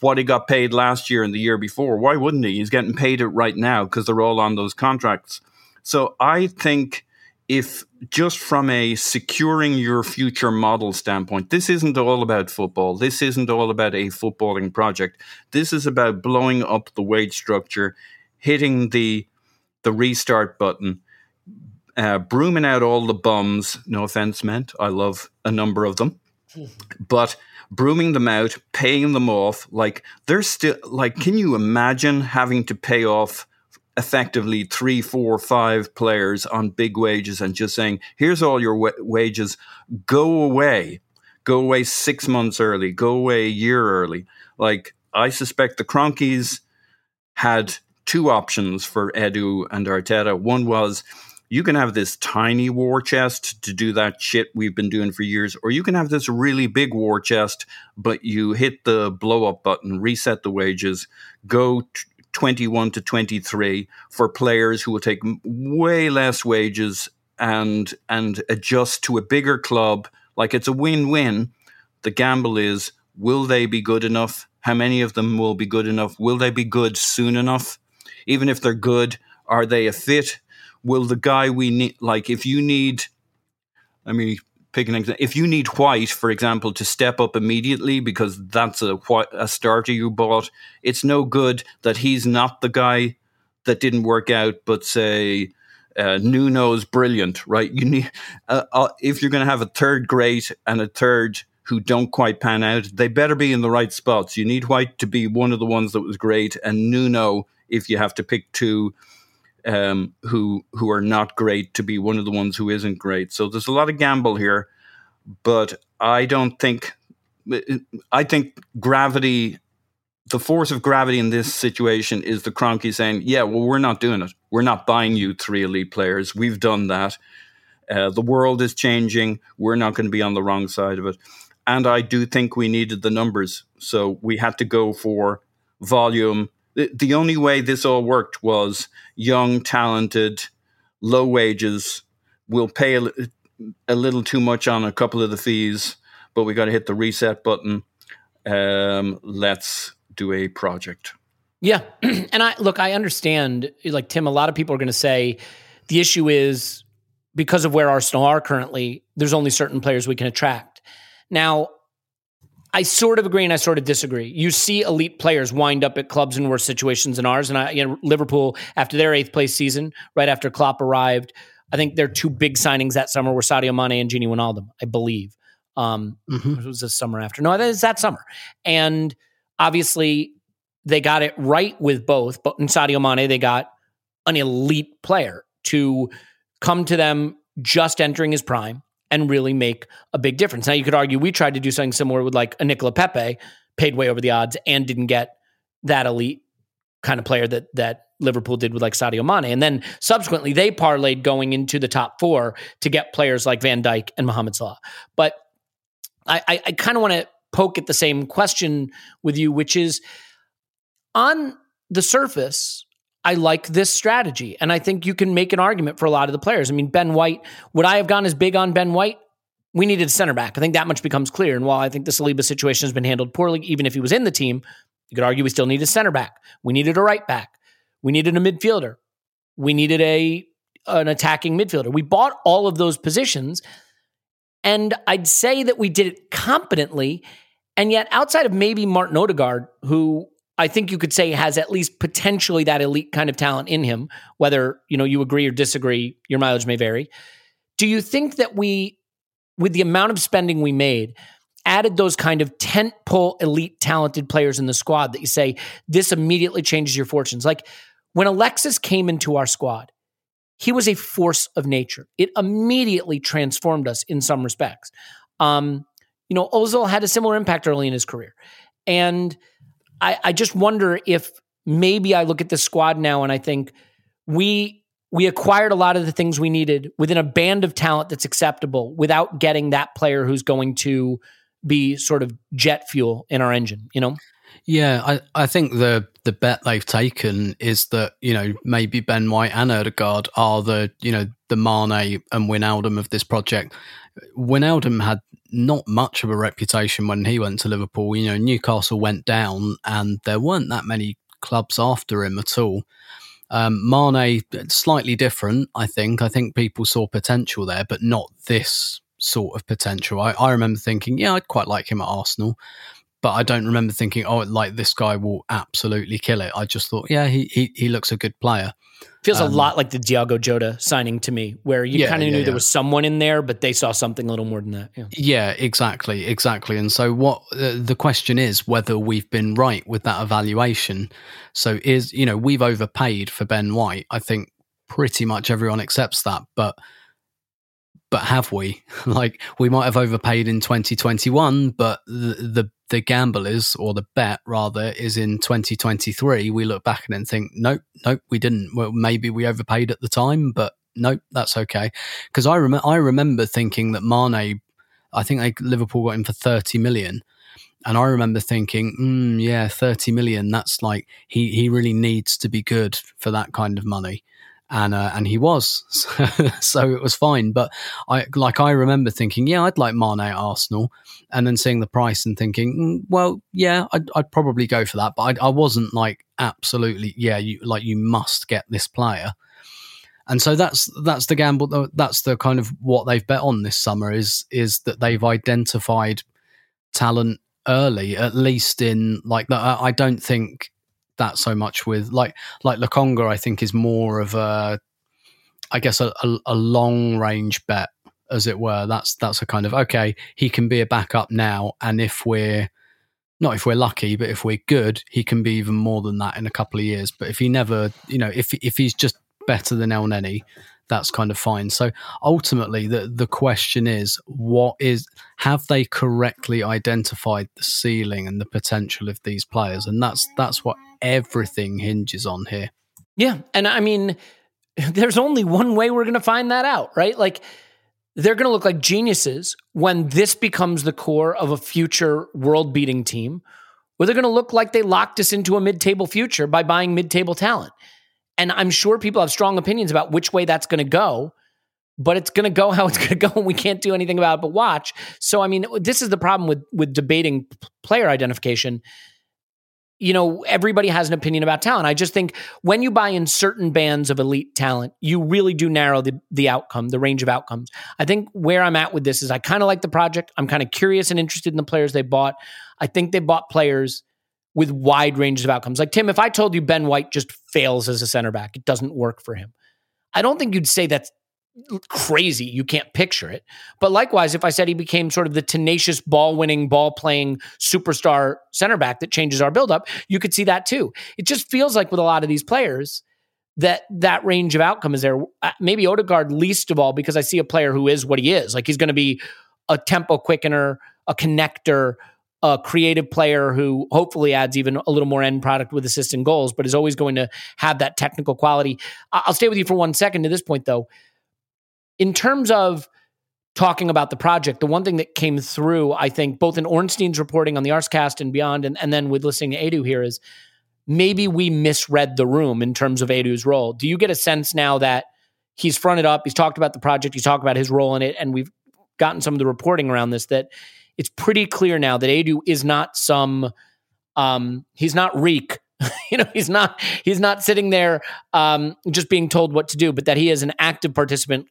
what he got paid last year and the year before. Why wouldn't he? He's getting paid it right now because they're all on those contracts. So I think if just from a securing your future model standpoint, this isn't all about football. This isn't all about a footballing project. This is about blowing up the wage structure, hitting the the restart button, uh, brooming out all the bums. No offense meant. I love a number of them, *laughs* but brooming them out, paying them off. Like they're still like. Can you imagine having to pay off? Effectively three, four, five players on big wages and just saying, here's all your wa- wages, go away. Go away six months early, go away a year early. Like, I suspect the Kroenkes had two options for Edu and Arteta. One was you can have this tiny war chest to do that shit we've been doing for years, or you can have this really big war chest, but you hit the blow up button, reset the wages, go t- 21 to 23 for players who will take way less wages and and adjust to a bigger club. Like it's a win-win. The gamble is will they be good enough? How many of them will be good enough? Will they be good soon enough? Even if they're good are they a fit? Will the guy we need like if you need i mean pick an example. If you need White, for example, to step up immediately because that's a a starter you bought, it's no good that he's not the guy that didn't work out, but say uh, Nuno's brilliant, right? You need uh, uh, if you're going to have a third great and a third who don't quite pan out, they better be in the right spots. You need White to be one of the ones that was great, and Nuno, if you have to pick two, um, who who are not great to be one of the ones who isn't great. So there's a lot of gamble here, but I don't think. I think gravity, the force of gravity in this situation is the Kroenke saying, "Yeah, well, we're not doing it. We're not buying you three elite players. We've done that. Uh, the world is changing. We're not going to be on the wrong side of it." And I do think we needed the numbers, so we had to go for volume the, the only way this all worked was young, talented, low wages We'll pay a, a little too much on a couple of the fees, but we got to hit the reset button. Um, let's do a project.
Yeah. *clears throat* and I look, I understand, like Tim, a lot of people are going to say the issue is because of where Arsenal are currently, there's only certain players we can attract. Now, I sort of agree and I sort of disagree. You see elite players wind up at clubs in worse situations than ours. And I, you know, Liverpool, after their eighth place season, right after Klopp arrived, I think their two big signings that summer were Sadio Mane and Gini Wijnaldum, I believe. Um, mm-hmm. It was the summer after. No, that is that summer. And obviously, they got it right with both. But in Sadio Mane, they got an elite player to come to them just entering his prime and really make a big difference. Now, you could argue we tried to do something similar with like a Nicola Pepe, paid way over the odds and didn't get that elite kind of player that that Liverpool did with like Sadio Mane. And then subsequently they parlayed going into the top four to get players like Van Dijk and Mohamed Salah. But I, I, I kind of want to poke at the same question with you, which is on the surface, I like this strategy. And I think you can make an argument for a lot of the players. I mean, Ben White, would I have gone as big on Ben White? We needed a center back. I think that much becomes clear. And while I think the Saliba situation has been handled poorly, even if he was in the team, you could argue we still need a center back. We needed a right back. We needed a midfielder. We needed a an attacking midfielder. We bought all of those positions. And I'd say that we did it competently. And yet, outside of maybe Martin Odegaard, who I think you could say has at least potentially that elite kind of talent in him, whether you know you agree or disagree, your mileage may vary. Do you think that we, with the amount of spending we made, added those kind of tent pole elite talented players in the squad that you say this immediately changes your fortunes? Like when Alexis came into our squad, he was a force of nature. It immediately transformed us in some respects. Um, you know, Ozil had a similar impact early in his career, and I, I just wonder if maybe I look at the squad now and I think we we acquired a lot of the things we needed within a band of talent that's acceptable without getting that player who's going to be sort of jet fuel in our engine, you know?
Yeah, I, I think the the bet they've taken is that, you know, maybe Ben White and Odegaard are the, you know, the Mane and Wijnaldum of this project. Wijnaldum had not much of a reputation when he went to Liverpool. You know, Newcastle went down, and there weren't that many clubs after him at all. Um, Mane, slightly different, I think. I think people saw potential there, but not this sort of potential. I, I remember thinking, yeah, I'd quite like him at Arsenal but I don't remember thinking, oh, like this guy will absolutely kill it. I just thought, yeah, he he, he looks a good player.
Feels um, a lot like the Diogo Jota signing to me, where you yeah, kind of knew yeah, there was someone in there, but they saw something a little more than that.
Yeah, yeah exactly, exactly. And so, what uh, the question is whether we've been right with that evaluation. So, is you know we've overpaid for Ben White. I think pretty much everyone accepts that, but but have we? *laughs* like we might have overpaid in 2021, but the, the the gamble is, or the bet rather, is in 2023. We look back and then think, nope, nope, we didn't. Well, maybe we overpaid at the time, but nope, that's okay. Because I remember, I remember thinking that Mane, I think they, Liverpool got him for 30 million. And I remember thinking, mm, yeah, 30 million, that's like, he, he really needs to be good for that kind of money and uh, and he was, *laughs* so it was fine. But I like I remember thinking, yeah, I'd like Mane at Arsenal, and then seeing the price and thinking, mm, well, yeah, I'd, I'd, probably go for that. But I, I wasn't like absolutely, yeah, you like you must get this player. And so that's that's the gamble. That's the kind of what they've bet on this summer is is that they've identified talent early, at least in like. I don't think that so much with like like Lokonga. I think is more of a, I guess a, a, a long range bet, as it were. That's that's a kind of okay. He can be a backup now, and if we're not if we're lucky, but if we're good, he can be even more than that in a couple of years. But if he never, you know, if if he's just better than Elneny, that's kind of fine. So ultimately, the the question is, what is have they correctly identified the ceiling and the potential of these players? And that's that's what everything hinges on here.
Yeah, and I mean, *laughs* there's only one way we're going to find that out, right? Like they're going to look like geniuses when this becomes the core of a future world-beating team. Or they're going to look like they locked us into a mid-table future by buying mid-table talent. And I'm sure people have strong opinions about which way that's going to go. but it's going to go *laughs* how it's going to go and we can't do anything about it but watch. So I mean, this is the problem with with debating player identification. You know, everybody has an opinion about talent. I just think when you buy in certain bands of elite talent, you really do narrow the the outcome, the range of outcomes. I think where I'm at with this is I kind of like the project. I'm kind of curious and interested in the players they bought. I think they bought players with wide ranges of outcomes. Like Tim, if I told you Ben White just fails as a center back, it doesn't work for him. I don't think you'd say that's crazy. You can't picture it. But likewise, if I said he became sort of the tenacious ball winning, ball playing superstar center back that changes our buildup, you could see that too. It just feels like with a lot of these players that that range of outcome is there. Uh, maybe Odegaard least of all because I see a player who is what he is. Like he's going to be a tempo quickener, a connector, a creative player who hopefully adds even a little more end product with assists and goals, but is always going to have that technical quality. I'll stay with you for one second to this point, though in terms of talking about the project, the one thing that came through, I think, both in Ornstein's reporting on the Arscast and beyond, and, and then with listening to Edu here, is maybe we misread the room in terms of Edu's role. Do you get a sense now that he's fronted up, he's talked about the project, he's talked about his role in it, and we've gotten some of the reporting around this that it's pretty clear now that Edu is not some um, he's not Reek *laughs* you know he's not he's not sitting there um, just being told what to do but that he is an active participant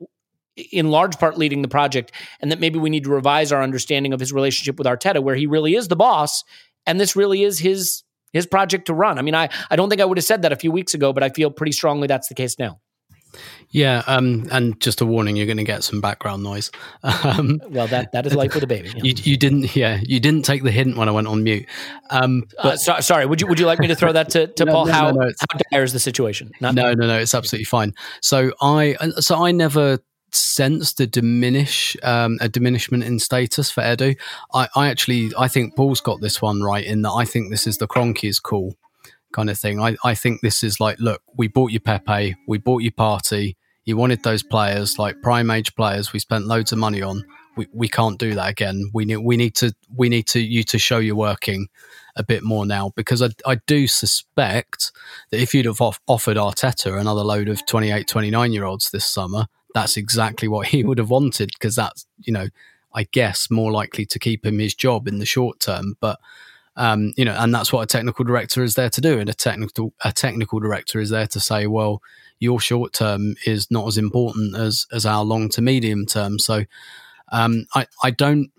in large part leading the project, and that maybe we need to revise our understanding of his relationship with Arteta, where he really is the boss, and this really is his his project to run. I mean, I I don't think I would have said that a few weeks ago, but I feel pretty strongly that's the case now.
Yeah, um, and just a warning: you're going to get some background noise. *laughs*
Um, well, that that is life with a baby.
Yeah. *laughs* You, you, didn't, yeah, you didn't take the hint when I went on mute. Um,
uh, but, uh, so, sorry, would you would you like me to throw that to, to *laughs* no, Paul? No, how no, how dire is the situation?
Not no, no, no, it's absolutely fine. So I so I never sensed a diminish um, a diminishment in status for Edu. I, I actually I think Paul's got this one right in that I think this is the Kroenke's call kind of thing. I, I think this is like, look, we bought you Pepe, we bought you Partey, you wanted those players like prime age players. We spent loads of money on. We, we can't do that again. We need we need to we need to you to show you're working a bit more now because I, I do suspect that if you'd have off, offered Arteta another load of 28, 29 year olds this summer, that's exactly what he *laughs* would have wanted because that's you know I guess more likely to keep him his job in the short term. But um, you know, and that's what a technical director is there to do. And a technical a technical director is there to say, well, your short term is not as important as as our long to medium term. So um, I I don't.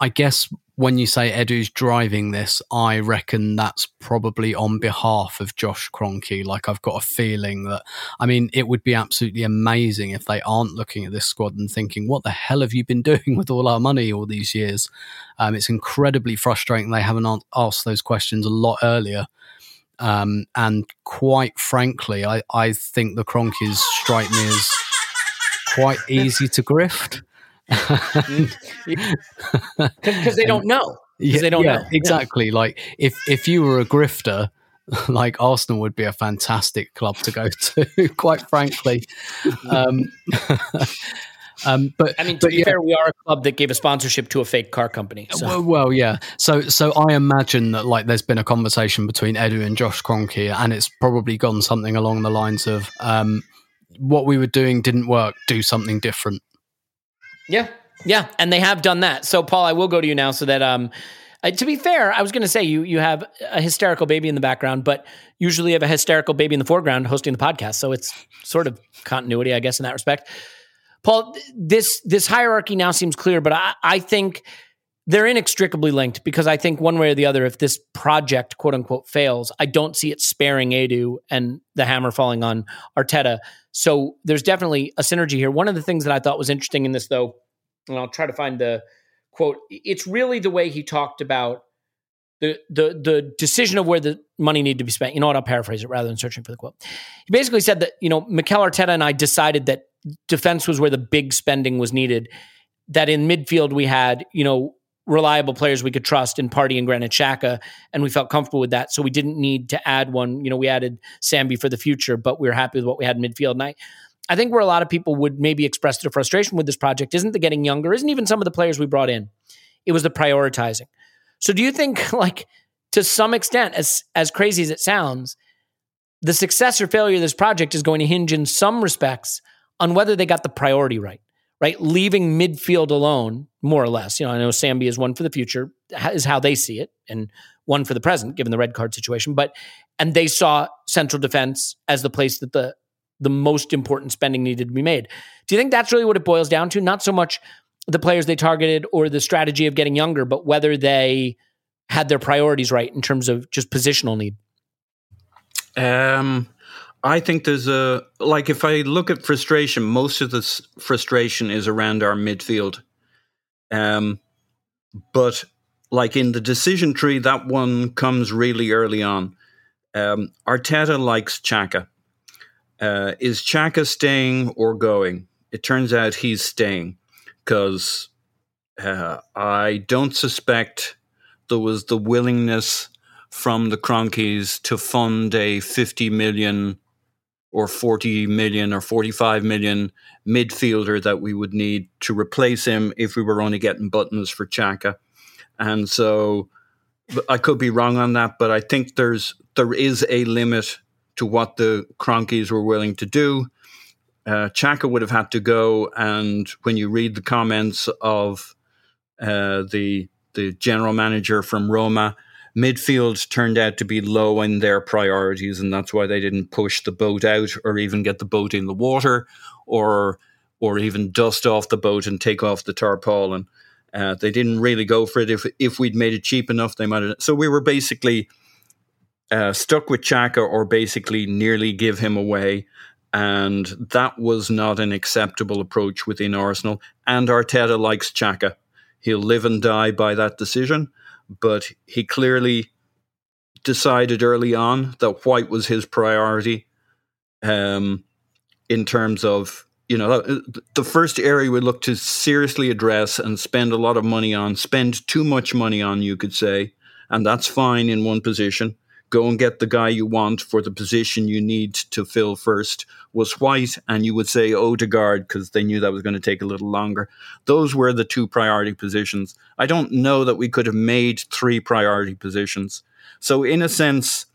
I guess when you say Edu's driving this, I reckon that's probably on behalf of Josh Kroenke. Like I've got a feeling that, I mean, it would be absolutely amazing if they aren't looking at this squad and thinking, "What the hell have you been *laughs* doing with all our money all these years?" Um, it's incredibly frustrating they haven't asked those questions a lot earlier. Um, and quite frankly, I, I think the Kroenkes strike me as quite easy to grift
because *laughs* they don't know. Yeah, they don't yeah, know
exactly. Yeah. Like if if you were a grifter, *laughs* like Arsenal would be a fantastic club to go *laughs* to. quite frankly, um,
um, but I mean, to but, be fair, we are a club that gave a sponsorship to a fake car company. So.
Well, well, yeah. So, so I imagine that like there's been a conversation between Edu and Josh Kroenke, and it's probably gone something along the lines of um, what we were doing didn't work. Do something different.
Yeah, yeah, and they have done that. So, Paul, I will go to you now, so that um, uh, to be fair, I was going to say you you have a hysterical baby in the background, but usually have a hysterical baby in the foreground hosting the podcast. So it's sort of continuity, I guess, in that respect. Paul, this this hierarchy now seems clear, but I, I think they're inextricably linked because I think one way or the other, if this project quote unquote fails, I don't see it sparing Edu and the hammer falling on Arteta. So there's definitely a synergy here. One of the things that I thought was interesting in this, though, and I'll try to find the quote. It's really the way he talked about the the the decision of where the money needed to be spent. You know what? I'll paraphrase it rather than searching for the quote. He basically said that you know Mikel Arteta and I decided that defense was where the big spending was needed. That in midfield we had you know reliable players we could trust in Partey and Granit and we felt comfortable with that. So we didn't need to add one. You know, we added Sambi for the future, but we were happy with what we had in midfield. And I, I think where a lot of people would maybe express their frustration with this project isn't the getting younger, isn't even some of the players we brought in. It was the prioritizing. So do you think, *laughs* like, to some extent, as as crazy as it sounds, the success or failure of this project is going to hinge in some respects on whether they got the priority right, right? Leaving midfield alone, more or less. You know, I know Sambi is one for the future, is how they see it, and one for the present, given the red card situation. But and they saw central defense as the place that the the most important spending needed to be made. Do you think that's really what it boils down to? Not so much the players they targeted or the strategy of getting younger, but whether they had their priorities right in terms of just positional need.
Um, I think there's a like if I look at frustration, most of this frustration is around our midfield. Um, but like in the decision tree, that one comes really early on. Um, Arteta likes Xhaka. Uh, is Xhaka staying or going? It turns out he's staying because uh, I don't suspect there was the willingness from the Kroenkes to fund a 50 million or 40 million or 45 million midfielder that we would need to replace him if we were only getting buttons for Xhaka. And so I could be wrong on that, but I think there's there is a limit to what the Kroenkes were willing to do. Uh, Xhaka would have had to go, and when you read the comments of uh, the the general manager from Roma, midfield turned out to be low in their priorities, and that's why they didn't push the boat out or even get the boat in the water, or or even dust off the boat and take off the tarpaulin. Uh, they didn't really go for it. If if we'd made it cheap enough, they might have. So we were basically uh, stuck with Xhaka or basically nearly give him away, and that was not an acceptable approach within Arsenal. And Arteta likes Xhaka. he'll live and die by that decision. But he clearly decided early on that White was his priority, um, in terms of you know, the first area we look to seriously address and spend a lot of money on, spend too much money on, you could say, and that's fine in one position. Go and get the guy you want for the position you need to fill first was White, and you would say Odegaard because they knew that was going to take a little longer. Those were the two priority positions. I don't know that we could have made three priority positions. So, in a sense,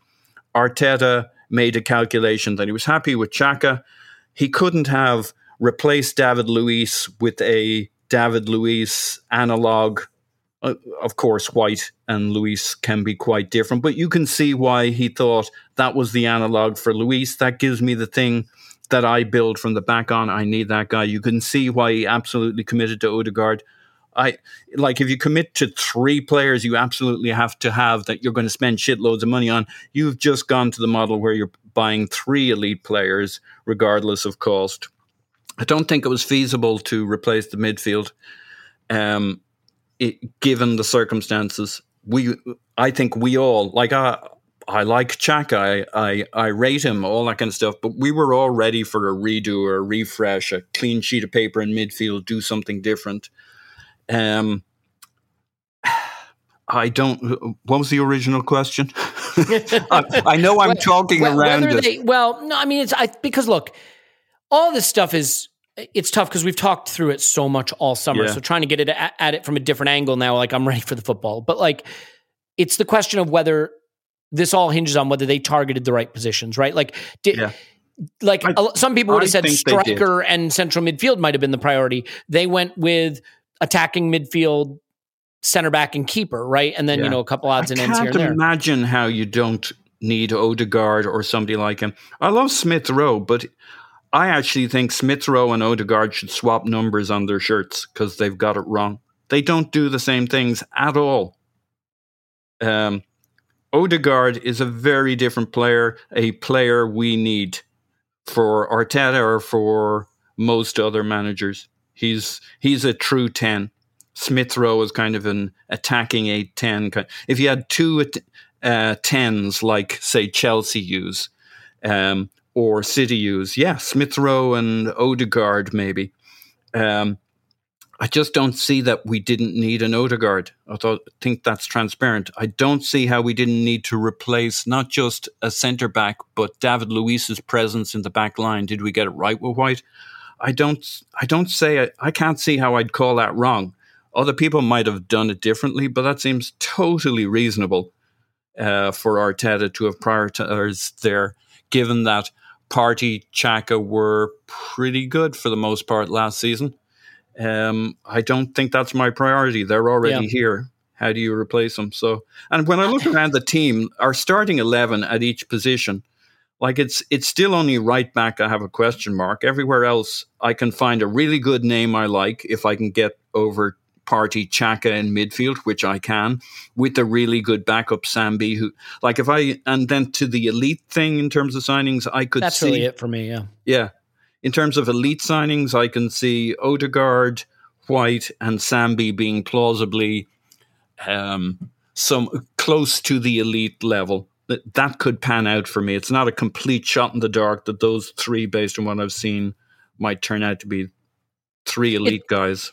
Arteta made a calculation that he was happy with Xhaka. He couldn't have replaced David Luiz with a David Luiz analog. Uh, of course, White and Luiz can be quite different, but you can see why he thought that was the analog for Luiz. That gives me the thing that I build from the back on. I need that guy. You can see why he absolutely committed to Odegaard. I like if you commit to three players you absolutely have to have that you're going to spend shitloads of money on. You've just gone to the model where you're buying three elite players regardless of cost. I don't think it was feasible to replace the midfield, um, it, given the circumstances. We, I think we all like. I, I like Xhaka. I, I, I rate him, all that kind of stuff. But we were all ready for a redo or a refresh, a clean sheet of paper in midfield, do something different. Um, *sighs* I don't. What was the original question? *laughs* I, I, know I'm well, talking well, around it. They,
well, no, I mean it's I, because look, all this stuff is it's tough because we've talked through it so much all summer. Yeah. So trying to get it at, at, it from a different angle now, like I'm ready for the football. But like, it's the question of whether this all hinges on whether they targeted the right positions, right? Like, did. Yeah. Like I, some people would have said striker and central midfield might have been the priority. They went with attacking midfield, center back, and keeper, right? And then yeah. you know a couple odds I and ends here and there.
Imagine how you don't need Odegaard or somebody like him. I love Smith Rowe, but I actually think Smith Rowe and Odegaard should swap numbers on their shirts because they've got it wrong. They don't do the same things at all. Um, Odegaard is a very different player, a player we need for Arteta or for most other managers. He's he's a true ten. Smith Rowe is kind of an attacking eight ten. If you had two uh, tens like say Chelsea use, um, or City use. Yeah, Smith Rowe and Odegaard, maybe. Um, I just don't see that we didn't need an Odegaard. I thought, think that's transparent. I don't see how we didn't need to replace not just a centre back, but David Luiz's presence in the back line. Did we get it right with White? I don't. I don't say. I can't see how I'd call that wrong. Other people might have done it differently, but that seems totally reasonable uh, for Arteta to have prioritized there, given that Partey, Xhaka were pretty good for the most part last season. Um, I don't think that's my priority. They're already
Yeah.
here. How do you replace them? So, and when I look *laughs* around the team, our starting eleven at each position, like it's it's still only right back. I have a question mark. Everywhere else, I can find a really good name I like if I can get over Partey Xhaka in midfield, which I can, with a really good backup Sambi. Who like if I and then to the elite thing in terms of signings, I could
That's
see
really it for me. Yeah.
yeah. In terms of elite signings, I can see Odegaard, White, and Sambi being plausibly um, some close to the elite level. That that could pan out for me. It's not a complete shot in the dark that those three, based on what I've seen, might turn out to be three elite guys.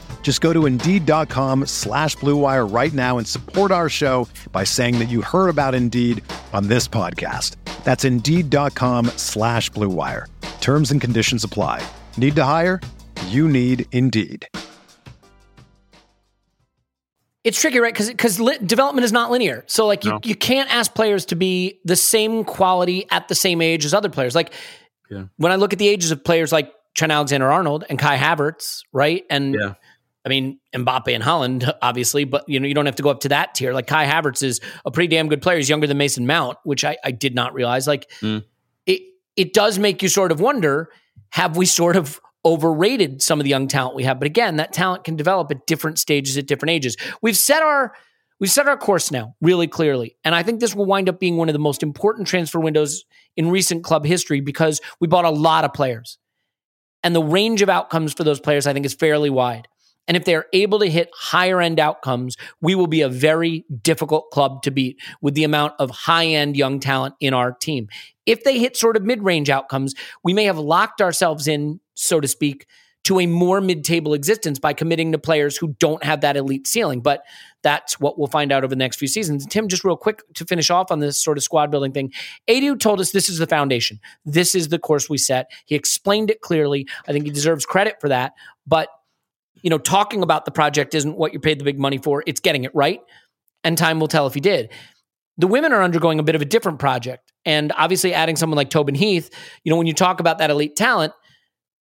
Just go to Indeed.com slash Blue Wire right now and support our show by saying that you heard about Indeed on this podcast. That's Indeed.com slash Blue Wire. Terms and conditions apply. Need to hire? You need Indeed.
It's tricky, right? Because because li- development is not linear. So like you,
No.
you can't ask players to be the same quality at the same age as other players. Like
Yeah.
when I look at the ages of players like Trent Alexander Arnold and Kai Havertz, right? And
Yeah.
I mean Mbappe and Haaland, *laughs* obviously, but you know you don't have to go up to that tier. Like Kai Havertz is a pretty damn good player. He's younger than Mason Mount, which I, I did not realize. Like
Mm.
it it does make you sort of wonder: Have we sort of overrated some of the young talent we have? But again, that talent can develop at different stages at different ages. We've set our we've set our course now really clearly, and I think this will wind up being one of the most important transfer windows in recent club history because we bought a lot of players, and the range of outcomes for those players I think is fairly wide. And if they're able to hit higher end outcomes, we will be a very difficult club to beat with the amount of high end young talent in our team. If they hit sort of mid range outcomes, we may have locked ourselves in, so to speak, to a more mid table existence by committing to players who don't have that elite ceiling. But that's what we'll find out over the next few seasons. Tim, just real quick to finish off on this sort of squad building thing. Edu told us this is the foundation. This is the course we set. He explained it clearly. I think he deserves credit for that. But you know, talking about the project isn't what you're paid the big money for. It's getting it right. And time will tell if you did. The women are undergoing a bit of a different project. And obviously, adding someone like Tobin Heath, you know, when you talk about that elite talent,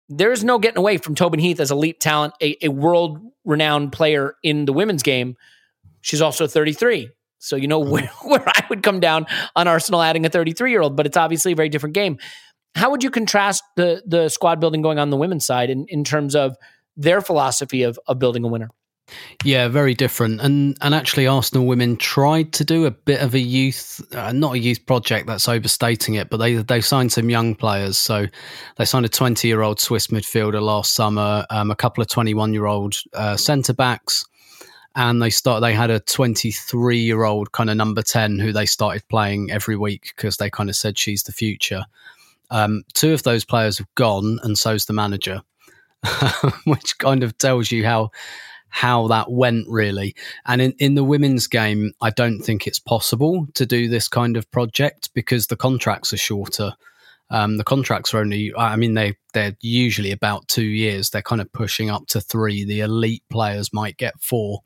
there's no getting away from Tobin Heath as elite talent, a, a world renowned player in the women's game. She's also 33. So, you know, *laughs* where, where I would come down on Arsenal adding a 33 year old, but it's obviously a very different game. How would you contrast the the squad building going on the women's side in, in terms of their philosophy of, of building a winner?
Yeah, very different. And and actually, Arsenal women tried to do a bit of a youth, uh, not a youth project. That's overstating it. But they they signed some young players. So they signed a twenty year old Swiss midfielder last summer, um, a couple of twenty one year old uh, centre backs, and they start. They had a twenty three year old kind of number ten who they started playing every week because they kind of said she's the future. Um, two of those players have gone, and so's the manager, *laughs* which kind of tells you how how that went really. And in, in the women's game, I don't think it's possible to do this kind of project because the contracts are shorter. Um, the contracts are only, I mean, they, they're usually about two years. They're kind of pushing up to three. The elite players might get four,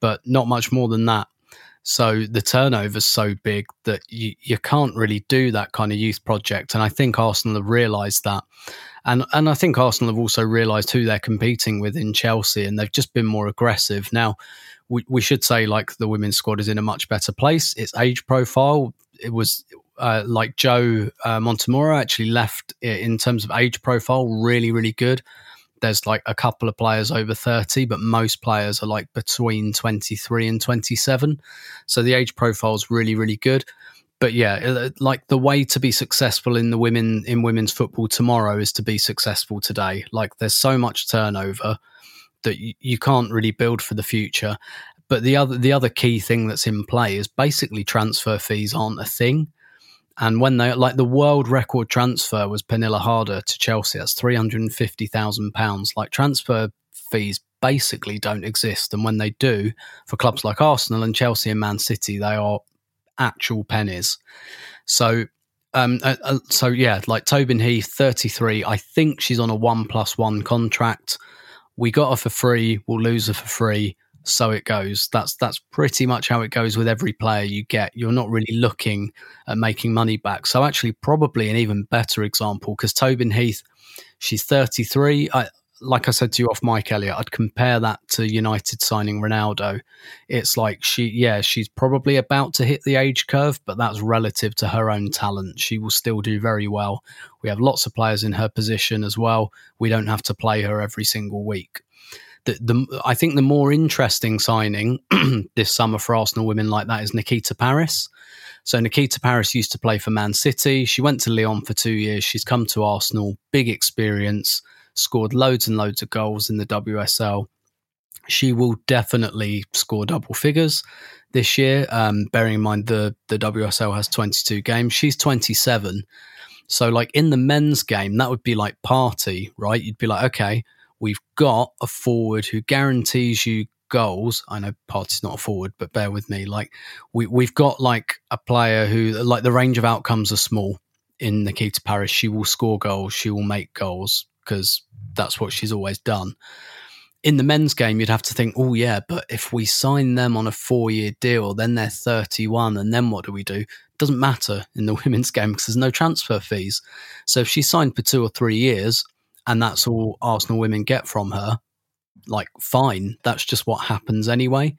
but not much more than that. So the turnover's so big that you, you can't really do that kind of youth project. And I think Arsenal have realised that. And and I think Arsenal have also realised who they're competing with in Chelsea, and they've just been more aggressive. Now, we, we should say like the women's squad is in a much better place. Its age profile, it was uh, like Joe uh, Montemurro actually left in terms of age profile, really really good. there's like a couple of players over 30, but most players are like between 23 and 27. So the age profile is really, really good. But yeah, uh, like the way to be successful in the women in women's football tomorrow is to be successful today. Like there's so much turnover that you, you can't really build for the future. But the other the other key thing that's in play is basically transfer fees aren't a thing. And when they like the world record transfer was Pernille Harder to Chelsea, that's three hundred and fifty thousand pounds. Like transfer fees basically don't exist, and when they do, for clubs like Arsenal and Chelsea and Man City, they are actual pennies. So, um, uh, uh, so yeah, like Tobin Heath, thirty three. I think she's on a one plus one contract. We got her for free. We'll lose her for free so it goes. That's that's pretty much how it goes with every player you get. You're not really looking at making money back. So actually, probably an even better example because Tobin Heath, she's 33. I, like I said to you off Mike Elliott, I'd compare that to United signing Ronaldo. It's like she, yeah, she's probably about to hit the age curve, but that's relative to her own talent. She will still do very well. We have lots of players in her position as well. We don't have to play her every single week the, the I think the more interesting signing *clears throat* this summer for Arsenal women like that is Nikita Parris. So Nikita Parris used to play for Man City. She went to Lyon for two years. She's come to Arsenal, big experience, scored loads and loads of goals in the WSL. She will definitely score double figures this year. Um, bearing in mind the the WSL has 22 games. She's 27. So like in the men's game, that would be like Partey, right? You'd be like, okay, we've got a forward who guarantees you goals. I know Partey's not a forward, but bear with me. Like we we've got like a player who like the range of outcomes are small in Nikita Parris. She will score goals, she will make goals because that's what she's always done. In the men's game, you'd have to think, oh yeah, but if we sign them on a four-year deal, then they're 31, and then what do we do? Doesn't matter in the *laughs* women's game because there's no transfer fees. So if she signed for two or three years, and that's all Arsenal women get from her, like fine, that's just what happens anyway.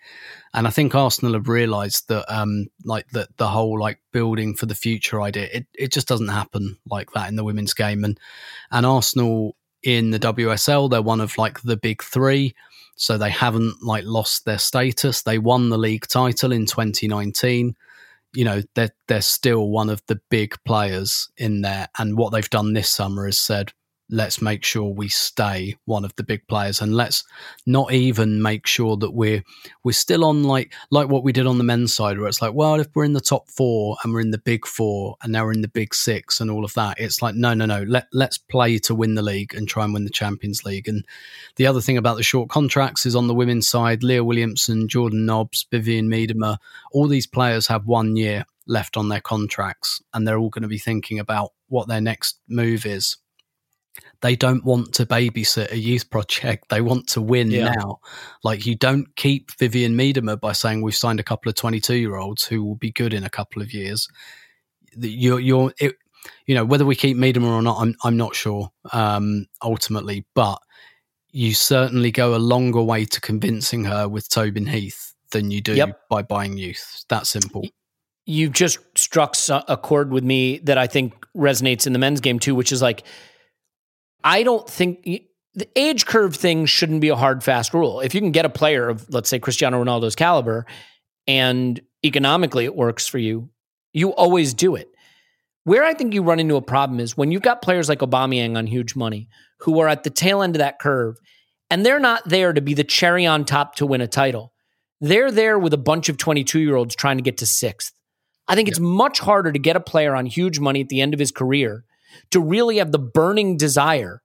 And I think Arsenal have realised that, um, like that the whole like building for the future idea, it, it just doesn't happen like that in the women's game. And and Arsenal in the WSL, they're one of like the big three, so they haven't like lost their status. They won the league title in 2019 you know they're they're still one of the big players in there and what they've done this summer is said let's make sure we stay one of the big players and let's not even make sure that we're we're still on like like what we did on the men's side where it's like well if we're in the top 4 and we're in the big 4 and now we're in the big 6 and all of that it's like no no no let let's play to win the league and try and win the Champions League. And the other thing about the short contracts is on the women's side Leah Williamson Jordan Nobbs Vivianne Miedema all these players have one year left on their contracts and they're all going to be thinking about what their next move is they don't want to babysit a youth project. They want to win yeah. now. Like you don't keep Vivianne Miedema by saying we've signed a couple of 22 year olds who will be good in a couple of years. You're, you're, it, you know, whether we keep Miedema or not, I'm, I'm not sure um, ultimately, but you certainly go a longer way to convincing her with Tobin Heath than you do yep. by buying youth. That simple.
You've just struck a chord with me that I think resonates in the men's game too, which is like, I don't think the age curve thing shouldn't be a hard, fast rule. If you can get a player of, let's say, Cristiano Ronaldo's caliber and economically it works for you, you always do it. Where I think you run into a problem is when you've got players like Aubameyang on huge money who are at the tail end of that curve and they're not there to be the cherry on top to win a title. They're there with a bunch of 22 year olds trying to get to sixth. I think it's much harder to get a player on huge money at the end of his career to really have the burning desire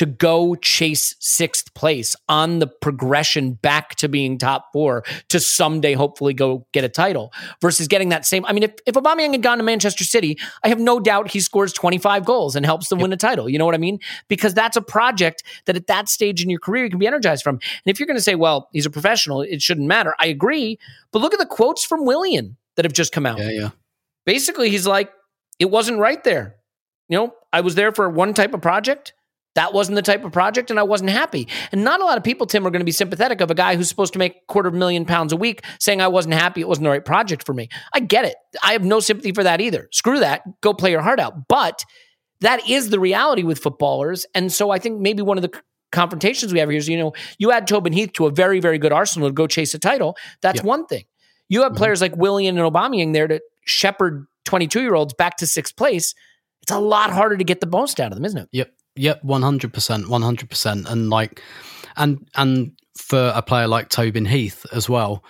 to go chase sixth place on the progression back to being top four to someday hopefully go get a title versus getting that same. I mean, if, if Aubameyang had gone to Manchester City, I have no doubt he scores 25 goals and helps them yep. win a title. You know what I mean? Because that's a project that at that stage in your career you can be energized from. And if you're going to say, well, he's a professional, it shouldn't matter. I agree. But look at the quotes from Willian that have just come out.
Yeah, yeah.
Basically, he's like, it wasn't right there you know, I was there for one type of project. That wasn't the type of project, and I wasn't happy. And not a lot of people, Tim, are going to be sympathetic of a guy who's supposed to make a quarter of a million pounds a week saying I wasn't happy, it wasn't the right project for me. I get it. I have no sympathy for that either. Screw that. Go play your heart out. But that is the reality with footballers. And so I think maybe one of the confrontations we have here is, you know, you add Tobin Heath to a very, very good Arsenal to go chase a title. That's
Yeah.
one thing. You have
Mhm.
players like Willian and Aubameyang there to shepherd 22 year olds back to sixth place. It's a lot harder to get the most out of them, isn't it?
Yep. Yep. One hundred percent. One hundred percent. And like, and and for a player like Tobin Heath as well,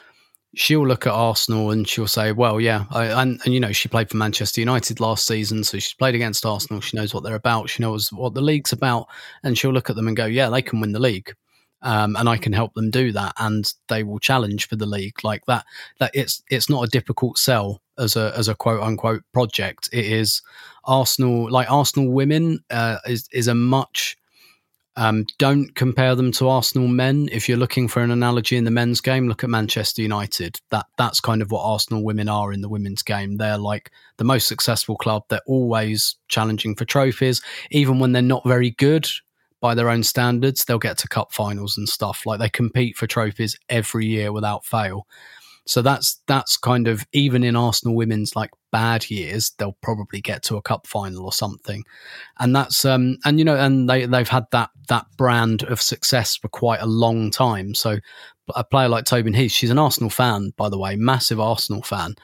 she'll look at Arsenal and she'll say, "Well, yeah," I, and and you know she played for Manchester United last season, so she's played against Arsenal. She knows what they're about. She knows what the league's about, and she'll look at them and go, "Yeah, they can win the league." Um, and I can help them do that, and they will challenge for the league like that. That it's it's not a difficult sell as a as a quote unquote project. It is Arsenal like Arsenal women uh, is is a much um, don't compare them to Arsenal men. If you're looking for an analogy in the men's game, look at Manchester United. That that's kind of what Arsenal women are in the women's game. They're like the most successful club. They're always challenging for trophies, even when they're not very good by their own standards. They'll get to cup finals and stuff. Like they compete for trophies every year without fail. So that's that's kind of even in Arsenal women's like bad years, they'll probably get to a cup final or something, and that's um and you know and they they've had that that brand of success for quite a long time. So a player like Tobin Heath, she's an Arsenal fan by the way, massive Arsenal fan,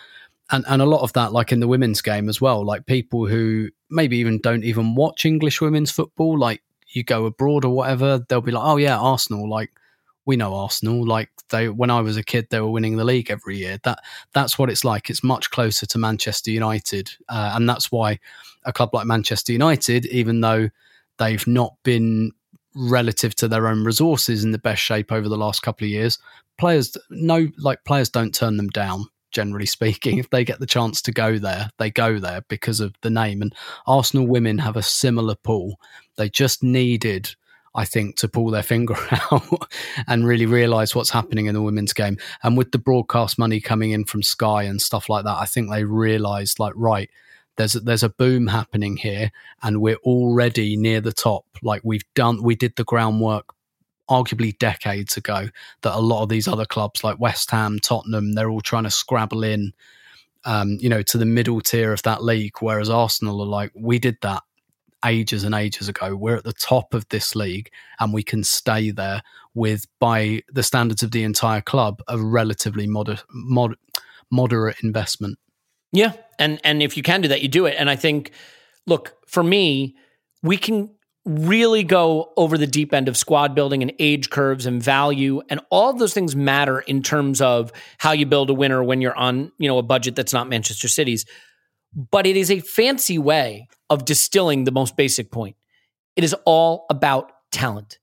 and and a lot of that like in the women's game as well, like people who maybe even don't even watch English women's football, like you go abroad or whatever, they'll be like, oh yeah, Arsenal, like we know Arsenal. Like they, when I was a kid, they were winning the league every year. That that's what it's like. It's much closer to Manchester United, uh, and that's why a club like Manchester United, even though they've not been relative to their own resources in the best shape over the last couple of years, players no like players don't turn them down. Generally *laughs* speaking, if they get the chance to go there, they go there because of the name. And Arsenal women have a similar pool. They just needed I think, to pull their finger *laughs* out and really realize what's happening in the women's game. And with the broadcast money coming in from Sky and stuff like that, I think they realized, like, right, there's a, there's a boom happening here, and we're already near the top. Like we've done, we did the groundwork. Arguably decades ago, that a lot of these other clubs like West Ham, Tottenham, they're all trying to scrabble in, um, you know, to the middle tier of that league. Whereas Arsenal are like, we did that ages and ages ago. We're at the top of this league and we can stay there with, by the standards of the entire club, a relatively moder- mod- moderate investment.
Yeah, and and if you can do that, you do it. And I think, look, for me, we can really go over the deep end of squad building and age curves and value and all those things matter in terms of how you build a winner when you're on you know a budget that's not Manchester City's. But it is a fancy way of distilling the most basic point. It is all about talent.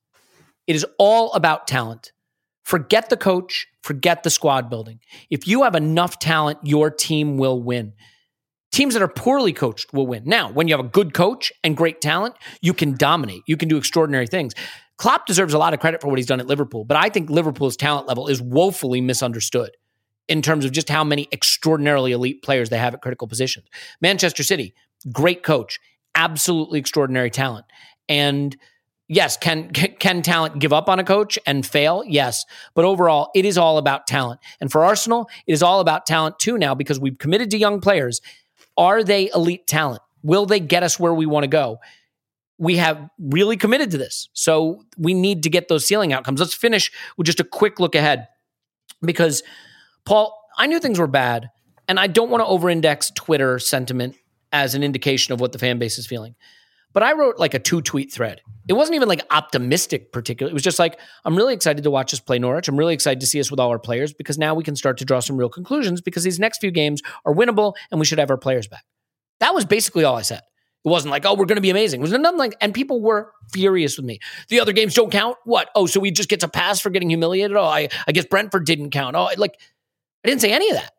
It is all about talent. Forget the coach, forget the squad building. If you have enough talent, your team will win. Teams that are poorly coached will win. Now, when you have a good coach and great talent, you can dominate. You can do extraordinary things. Klopp deserves a lot of credit for what he's done at Liverpool, but I think Liverpool's talent level is woefully misunderstood in terms of just how many extraordinarily elite players they have at critical positions. Manchester City, great coach, absolutely extraordinary talent. And yes, can can talent give up on a coach and fail? Yes, but overall, it is all about talent. And for Arsenal, it is all about talent too now because we've committed to young players. Are they elite talent? Will they get us where we want to go? We have really committed to this. So we need to get those ceiling outcomes. Let's finish with just a quick look ahead because Paul, I knew things were bad, and I don't want to over-index Twitter sentiment as an indication of what the fan base is feeling. But I wrote like a two tweet thread. It wasn't even like optimistic, particularly. It was just like, I'm really excited to watch us play Norwich. I'm really excited to see us with all our players because now we can start to draw some real conclusions because these next few games are winnable and we should have our players back. That was basically all I said. It wasn't like, oh, we're going to be amazing. It was nothing like, and people were furious with me. The other games don't count. What? Oh, so we just get to pass for getting humiliated? Oh, I, I guess Brentford didn't count. Oh, like, I didn't say any of that.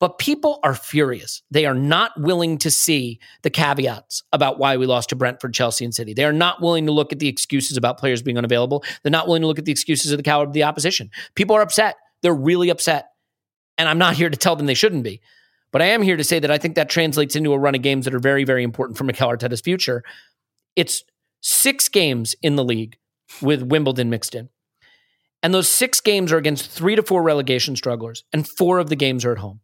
But people are furious. They are not willing to see the caveats about why we lost to Brentford, Chelsea, and City. They are not willing to look at the excuses about players being unavailable. They're not willing to look at the excuses of the coward of the opposition. People are upset. They're really upset. And I'm not here to tell them they shouldn't be. But I am here to say that I think that translates into a run of games that are very, very important for Mikel Arteta's future. It's six games in the league with Wimbledon mixed in. And those six games are against three to four relegation strugglers, and four of the games are at home.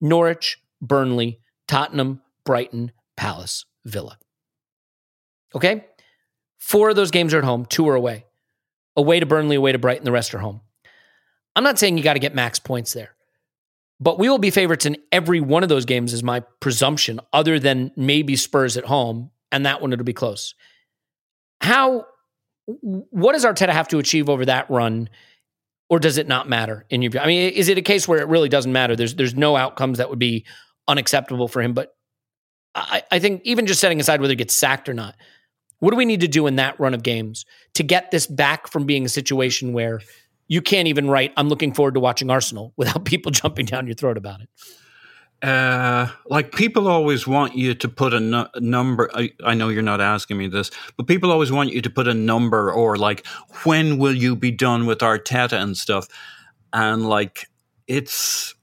Norwich, Burnley, Tottenham, Brighton, Palace, Villa. Okay? Four of those games are at home, two are away. away to Burnley, away to Brighton, the rest are home. I'm not saying you got to get max points there, but we will be favorites in every one of those games, is my presumption, other than maybe Spurs at home, and that one it'll be close. How, what does Arteta have to achieve over that run? Or does it not matter in your view? I mean, is it a case where it really doesn't matter? There's there's no outcomes that would be unacceptable for him. But I, I think even just setting aside whether he gets sacked or not, what do we need to do in that run of games to get this back from being a situation where you can't even write, I'm looking forward to watching Arsenal *laughs* without people *laughs* jumping down your throat about it?
Uh, like people always want you to put a, nu- number. I, I know you're not asking me this, but people always want you to put a number or like, when will you be done with Arteta and stuff? And like, it's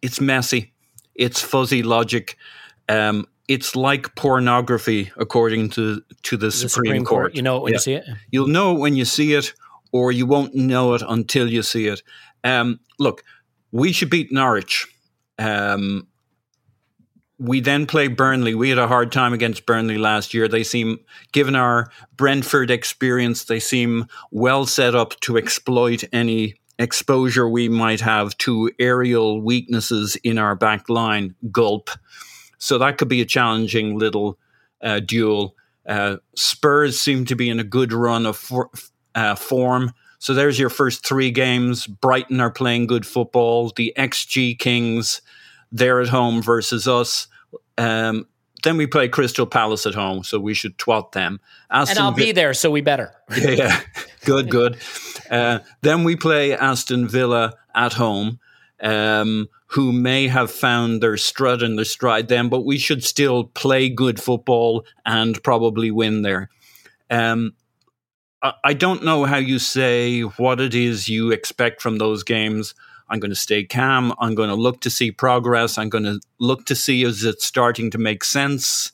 it's messy. It's fuzzy logic. Um, it's like pornography, according to to the,
The
Supreme,
Supreme
Court.
Court, you know it when
Yeah.
you see it.
You'll know it when you see it, or you won't know it until you see it. Um, look, we should beat Norwich. Um, we then play Burnley. We had a hard time against Burnley last year. They seem, given our Brentford experience, they seem well set up to exploit any exposure we might have to aerial weaknesses in our back line. Gulp. So that could be a challenging little uh, duel. Uh, Spurs seem to be in a good run of for, uh, form. So there's your first three games. Brighton are playing good football. The XG Kings, they're at home versus us. Um, then we play Crystal Palace at home, so we should twat them.
And I'll
Vi-
be there, so we better. *laughs*
yeah, yeah. good, good. Uh, then we play Aston Villa at home, um, who may have found their strut and their stride then, but we should still play good football and probably win there. Um, I, don't know how you say what it is you expect from those games. I'm going to stay calm. I'm going to look to see progress. I'm going to look to see is it starting to make sense.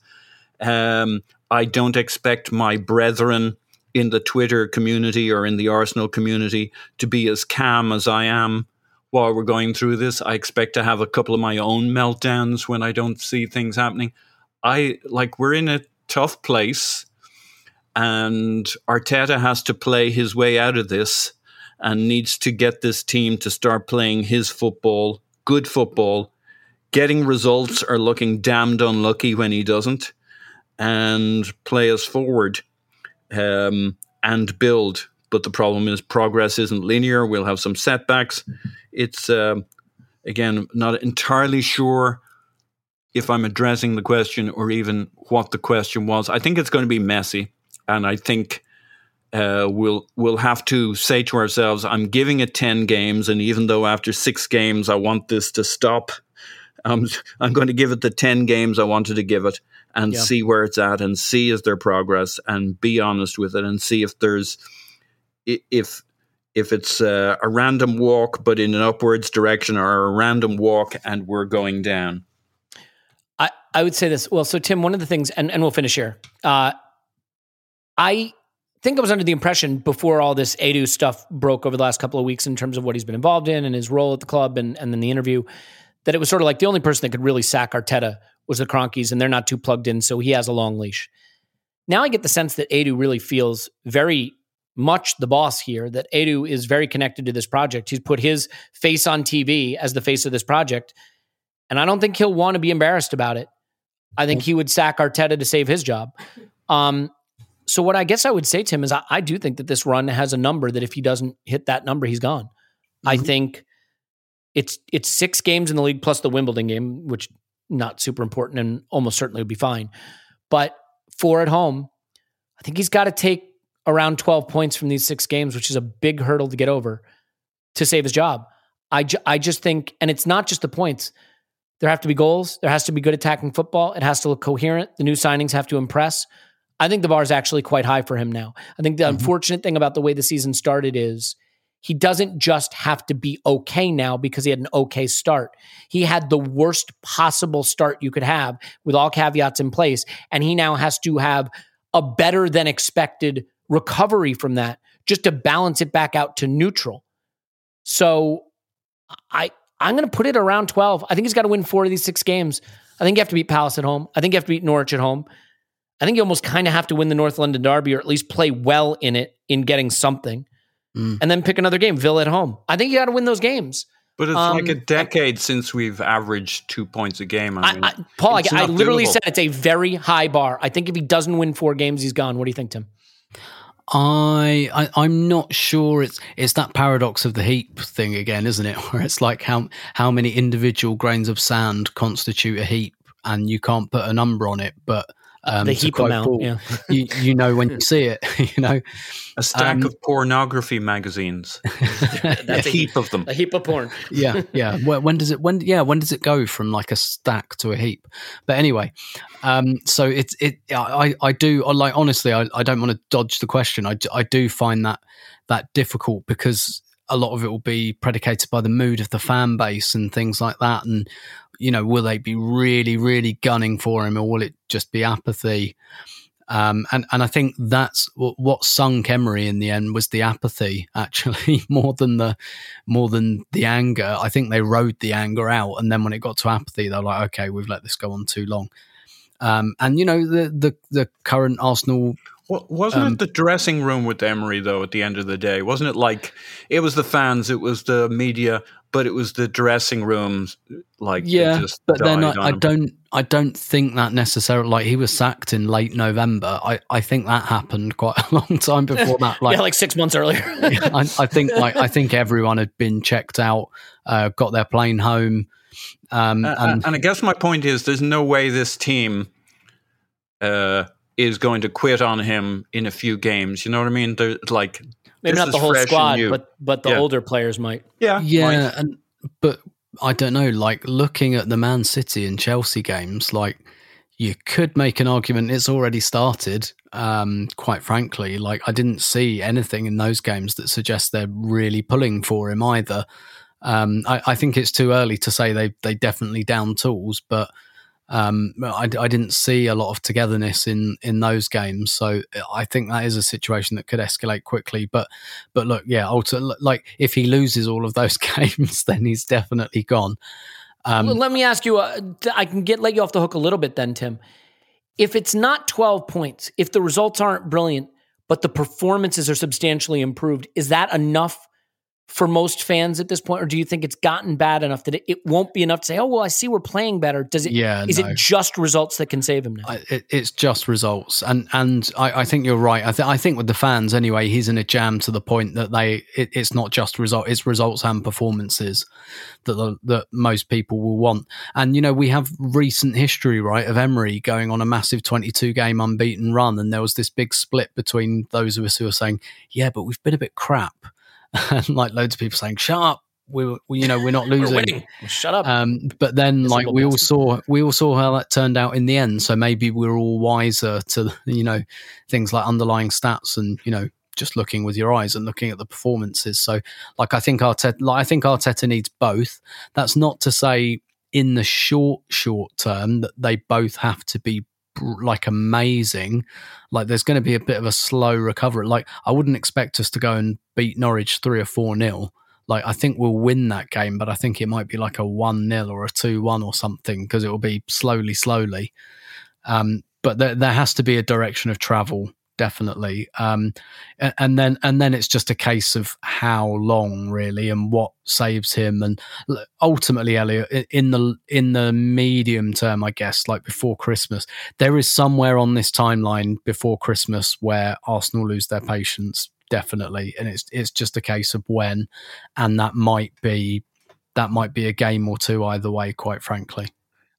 Um, I don't expect my brethren in the Twitter community or in the Arsenal community to be as calm as I am while we're going through this. I expect to have a couple of my own meltdowns when I don't see things happening. I like we're in a tough place and Arteta has to play his way out of this and needs to get this team to start playing his football, good football. Getting results or looking damned unlucky when he doesn't, and play us forward um, and build. But the problem is progress isn't linear. We'll have some setbacks. It's um, again not entirely sure if I'm addressing the question or even what the question was. I think it's going to be messy, and I think uh, we'll we'll have to say to ourselves, "I'm giving it ten games, and even though after six games I want this to stop, um, I'm *laughs* going to give it the ten games I wanted to give it, and
Yeah.
see where it's at, and see is there progress, and be honest with it, and see if there's if if it's uh, a random walk but in an upwards direction, or a random walk and we're going down."
I, I would say this. Well, so Tim, one of the things, and, and we'll finish here. Uh, I think I was under the impression before all this Edu stuff broke over the last couple of weeks in terms of what he's been involved in and his role at the club and, and then the interview, that it was sort of like the only person that could really sack Arteta was the Kroenkes, and they're not too plugged in, so he has a long leash. Now I get the sense that Edu really feels very much the boss here, that Edu is very connected to this project. He's put his face on TV as the face of this project. And I don't think he'll want to be embarrassed about it. I think he would sack Arteta to save his job. Um, so what I guess I would say to him is I, I do think that this run has a number that if he doesn't hit that number, he's gone. I mm-hmm. think it's it's six games in the league plus the Wimbledon game, which not super important and almost certainly would be fine. But four at home, I think he's got to take around 12 points from these six games, which is a big hurdle to get over to save his job. I, ju- I just think, and it's not just the points. There have to be goals. There has to be good attacking football. It has to look coherent. The new signings have to impress. I think the bar is actually quite high for him now. I think the mm-hmm. unfortunate thing about the way the season started is he doesn't just have to be okay now because he had an okay start. He had the worst possible start you could have with all caveats in place. And he now has to have a better than expected recovery from that just to balance it back out to neutral. So I I'm going to put it around 12. I think he's got to win four of these six games. I think you have to beat Palace at home. I think you have to beat Norwich at home. I think you almost kind of have to win the North London Derby or at least play well in it in getting something.
Mm.
and then pick another game. Villa at home. I think you got to win those games.
But it's
Um,
like a decade since we've averaged two points a game. I
I,
mean,
I, Paul, I,
it's
I literally
doable.
said it's a very high bar. I think if he doesn't win four games, he's gone. What do you think, Tim?
I, I I'm not sure it's it's that paradox of the heap thing again, isn't it? *laughs* Where it's like how how many individual grains of sand constitute a heap, and you can't put a number on it, but um,
The heap
quote
amount,
Paul,
yeah.
you you know when you *laughs* see it, *laughs* you know.
a stack
um,
of pornography magazines, *laughs* a
That's a
heap of them.
A heap of porn.
yeah, yeah. When, when does it? When yeah? When does it go from like a stack to a heap? But anyway, um, so it's it. I I do I like honestly. I, I don't want to dodge the question. I I do find that that difficult because a lot of it will be predicated by the mood of the fan base and things like that. And you know, will they be really really gunning for him, or will it just be apathy? Um, and and I think that's what, sunk Emery in the end was the apathy, *laughs* actually, more than the more than the anger. I think they rode the anger out, and then when it got to apathy, they're like, okay, we've let this go on too long. Um, and you know the the the current Arsenal
Wa- Wasn't
Um,
it the dressing room with Emery though? At the end of the day, wasn't it like it was the fans, it was the media, but it was the dressing rooms, like
yeah,
just
but then I, I don't I don't think that necessarily like he was sacked in late November. I, I think that happened quite *laughs* a long time before that. Like, *laughs*
yeah, like six months earlier. *laughs*
I, I think like I think everyone had been checked out, uh, got their plane home, um,
Uh,
and
and I guess my point is, there's no way this team uh, is going to quit on him in a few games. You know what I mean? They're like
Maybe not the whole squad, but but the
Yeah.
older players might.
yeah,
yeah,
might.
and but I don't know. Like looking at the Man City and Chelsea games, like you could make an argument it's already started. Um, quite frankly, like I didn't see anything in those games that suggests they're really pulling for him either. Um, I, I think it's too early to say they they definitely down tools, but um, I, I didn't see a lot of togetherness in in those games. So I think that is a situation that could escalate quickly. But but look, yeah, ultimately, like if he loses all of those *laughs* games, then he's definitely gone. Um,
let me ask you. Uh, I can get let you off the hook a little bit then, Tim. If it's not twelve points, if the results aren't brilliant, but the performances are substantially improved, is that enough for most fans at this point, or do you think it's gotten bad enough that it, it won't be enough to say, "Oh, well, I see we're playing better"? Does it?
Yeah,
Is
no.
it just results that can save him now?
I, it, it's just results, and and I, I think you're right. I, th- I think with the fans anyway, he's in a jam to the point that they it, it's not just result, it's results and performances that the, that most people will want. And you know, we have recent history, right, of Emery going on a massive 22 game unbeaten run, and there was this big split between those of us who are saying, "Yeah, but we've been a bit crap," *laughs* and like loads of people saying, "Shut up." We, we, you know, we're not *laughs*
We're
losing.
Shut up.
Um, but then, like we all saw, we all saw how that turned out in the end. So maybe we're all wiser to you know things like underlying stats and you know just looking with your eyes and looking at the performances. So, like I think Arteta, like I think Arteta needs both. That's not to say in the short short term that they both have to be like amazing. Like there's going to be a bit of a slow recovery. Like I wouldn't expect us to go and beat Norwich three or four nil like I think we'll win that game, but I think it might be like a one 0 or a two one or something because it will be slowly, slowly. Um, but there, there has to be a direction of travel, definitely. Um, a- and then and then it's just a case of how long really and what saves him. And ultimately, Elliot, in the in the medium term, I guess, like before Christmas, there is somewhere on this timeline before Christmas where Arsenal lose their patience, definitely, and it's it's just a case of when, and that might be that might be a game or two either way, quite frankly.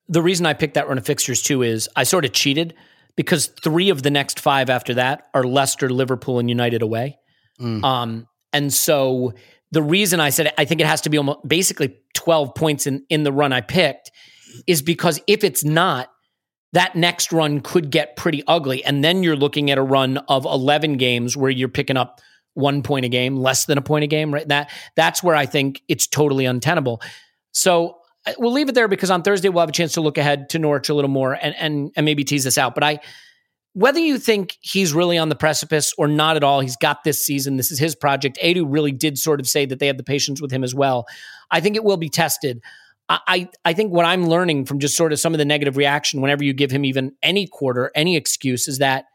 the reason I picked that run of fixtures too is I sort of cheated because three of the next five after that are Leicester, Liverpool, and United away.
Mm.
Um, and so the reason I said I think it has to be almost basically 12 points in, in the run I picked is because if it's not, that next run could get pretty ugly. And then you're looking at a run of 11 games where you're picking up one point a game, less than a point a game, right? That that's where I think it's totally untenable. So we'll leave it there because on Thursday we'll have a chance to look ahead to Norwich a little more and and and maybe tease this out. But I whether you think he's really on the precipice or not at all, he's got this season. This is his project. Edu really did sort of say that they had the patience with him as well. I think it will be tested. I, I I think what I'm learning from just sort of some of the negative reaction whenever you give him even any quarter, any excuse, is that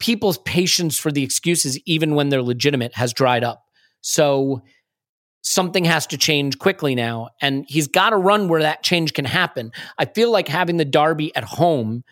people's patience for the excuses, even when they're legitimate, has dried up. So something has to change quickly now. And he's got to run where that change can happen. I feel like having the Derby at home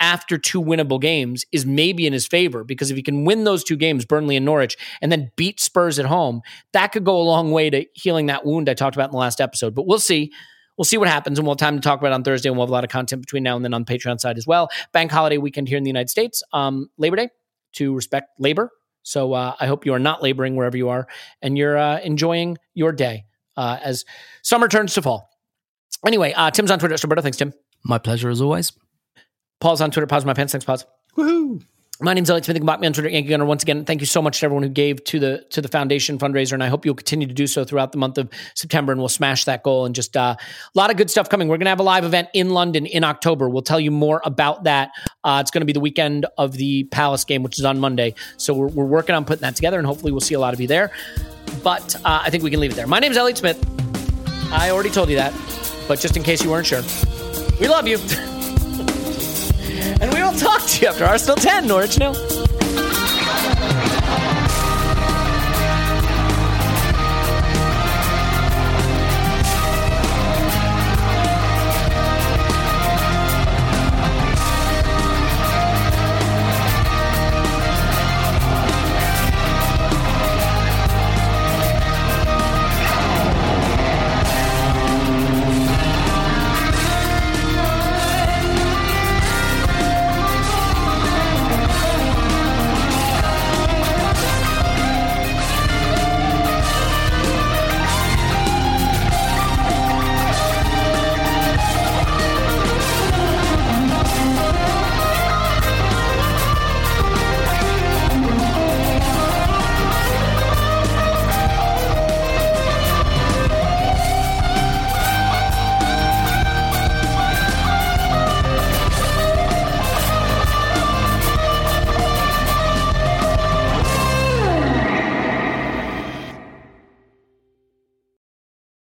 after two winnable games is maybe in his favor because if he can win those two games, Burnley and Norwich, and then beat Spurs at home, that could go a long way to healing that wound I talked about in the last episode. But we'll see. We'll see what happens, and we'll have time to talk about on Thursday, and we'll have a lot of content between now and then on the Patreon side as well. Bank holiday weekend here in the United States, um, Labor Day, to respect labor. So uh, I hope you are not laboring wherever you are, and you're uh, enjoying your day uh, as summer turns to fall. Anyway, uh, Tim's on Twitter. Roberto, thanks, Tim.
My pleasure as always.
Paul's on Twitter. Pause my pants. Thanks, pause.
Woohoo!
My name's Elliot Smith. You can block me on Twitter, Yankee Gunner. Once again, thank you so much to everyone who gave to the to the foundation fundraiser, and I hope you'll continue to do so throughout the month of September, and we'll smash that goal. And just uh, a lot of good stuff coming. We're going to have a live event in London in October. We'll tell you more about that. Uh, it's going to be the weekend of the Palace game, which is on Monday. So we're, we're working on putting that together, and hopefully we'll see a lot of you there. But uh, I think we can leave it there. My name is Elliot Smith. I already told you that, but just in case you weren't sure, we love you. *laughs* And we will talk to you after Arsenal 10, Norwich nil.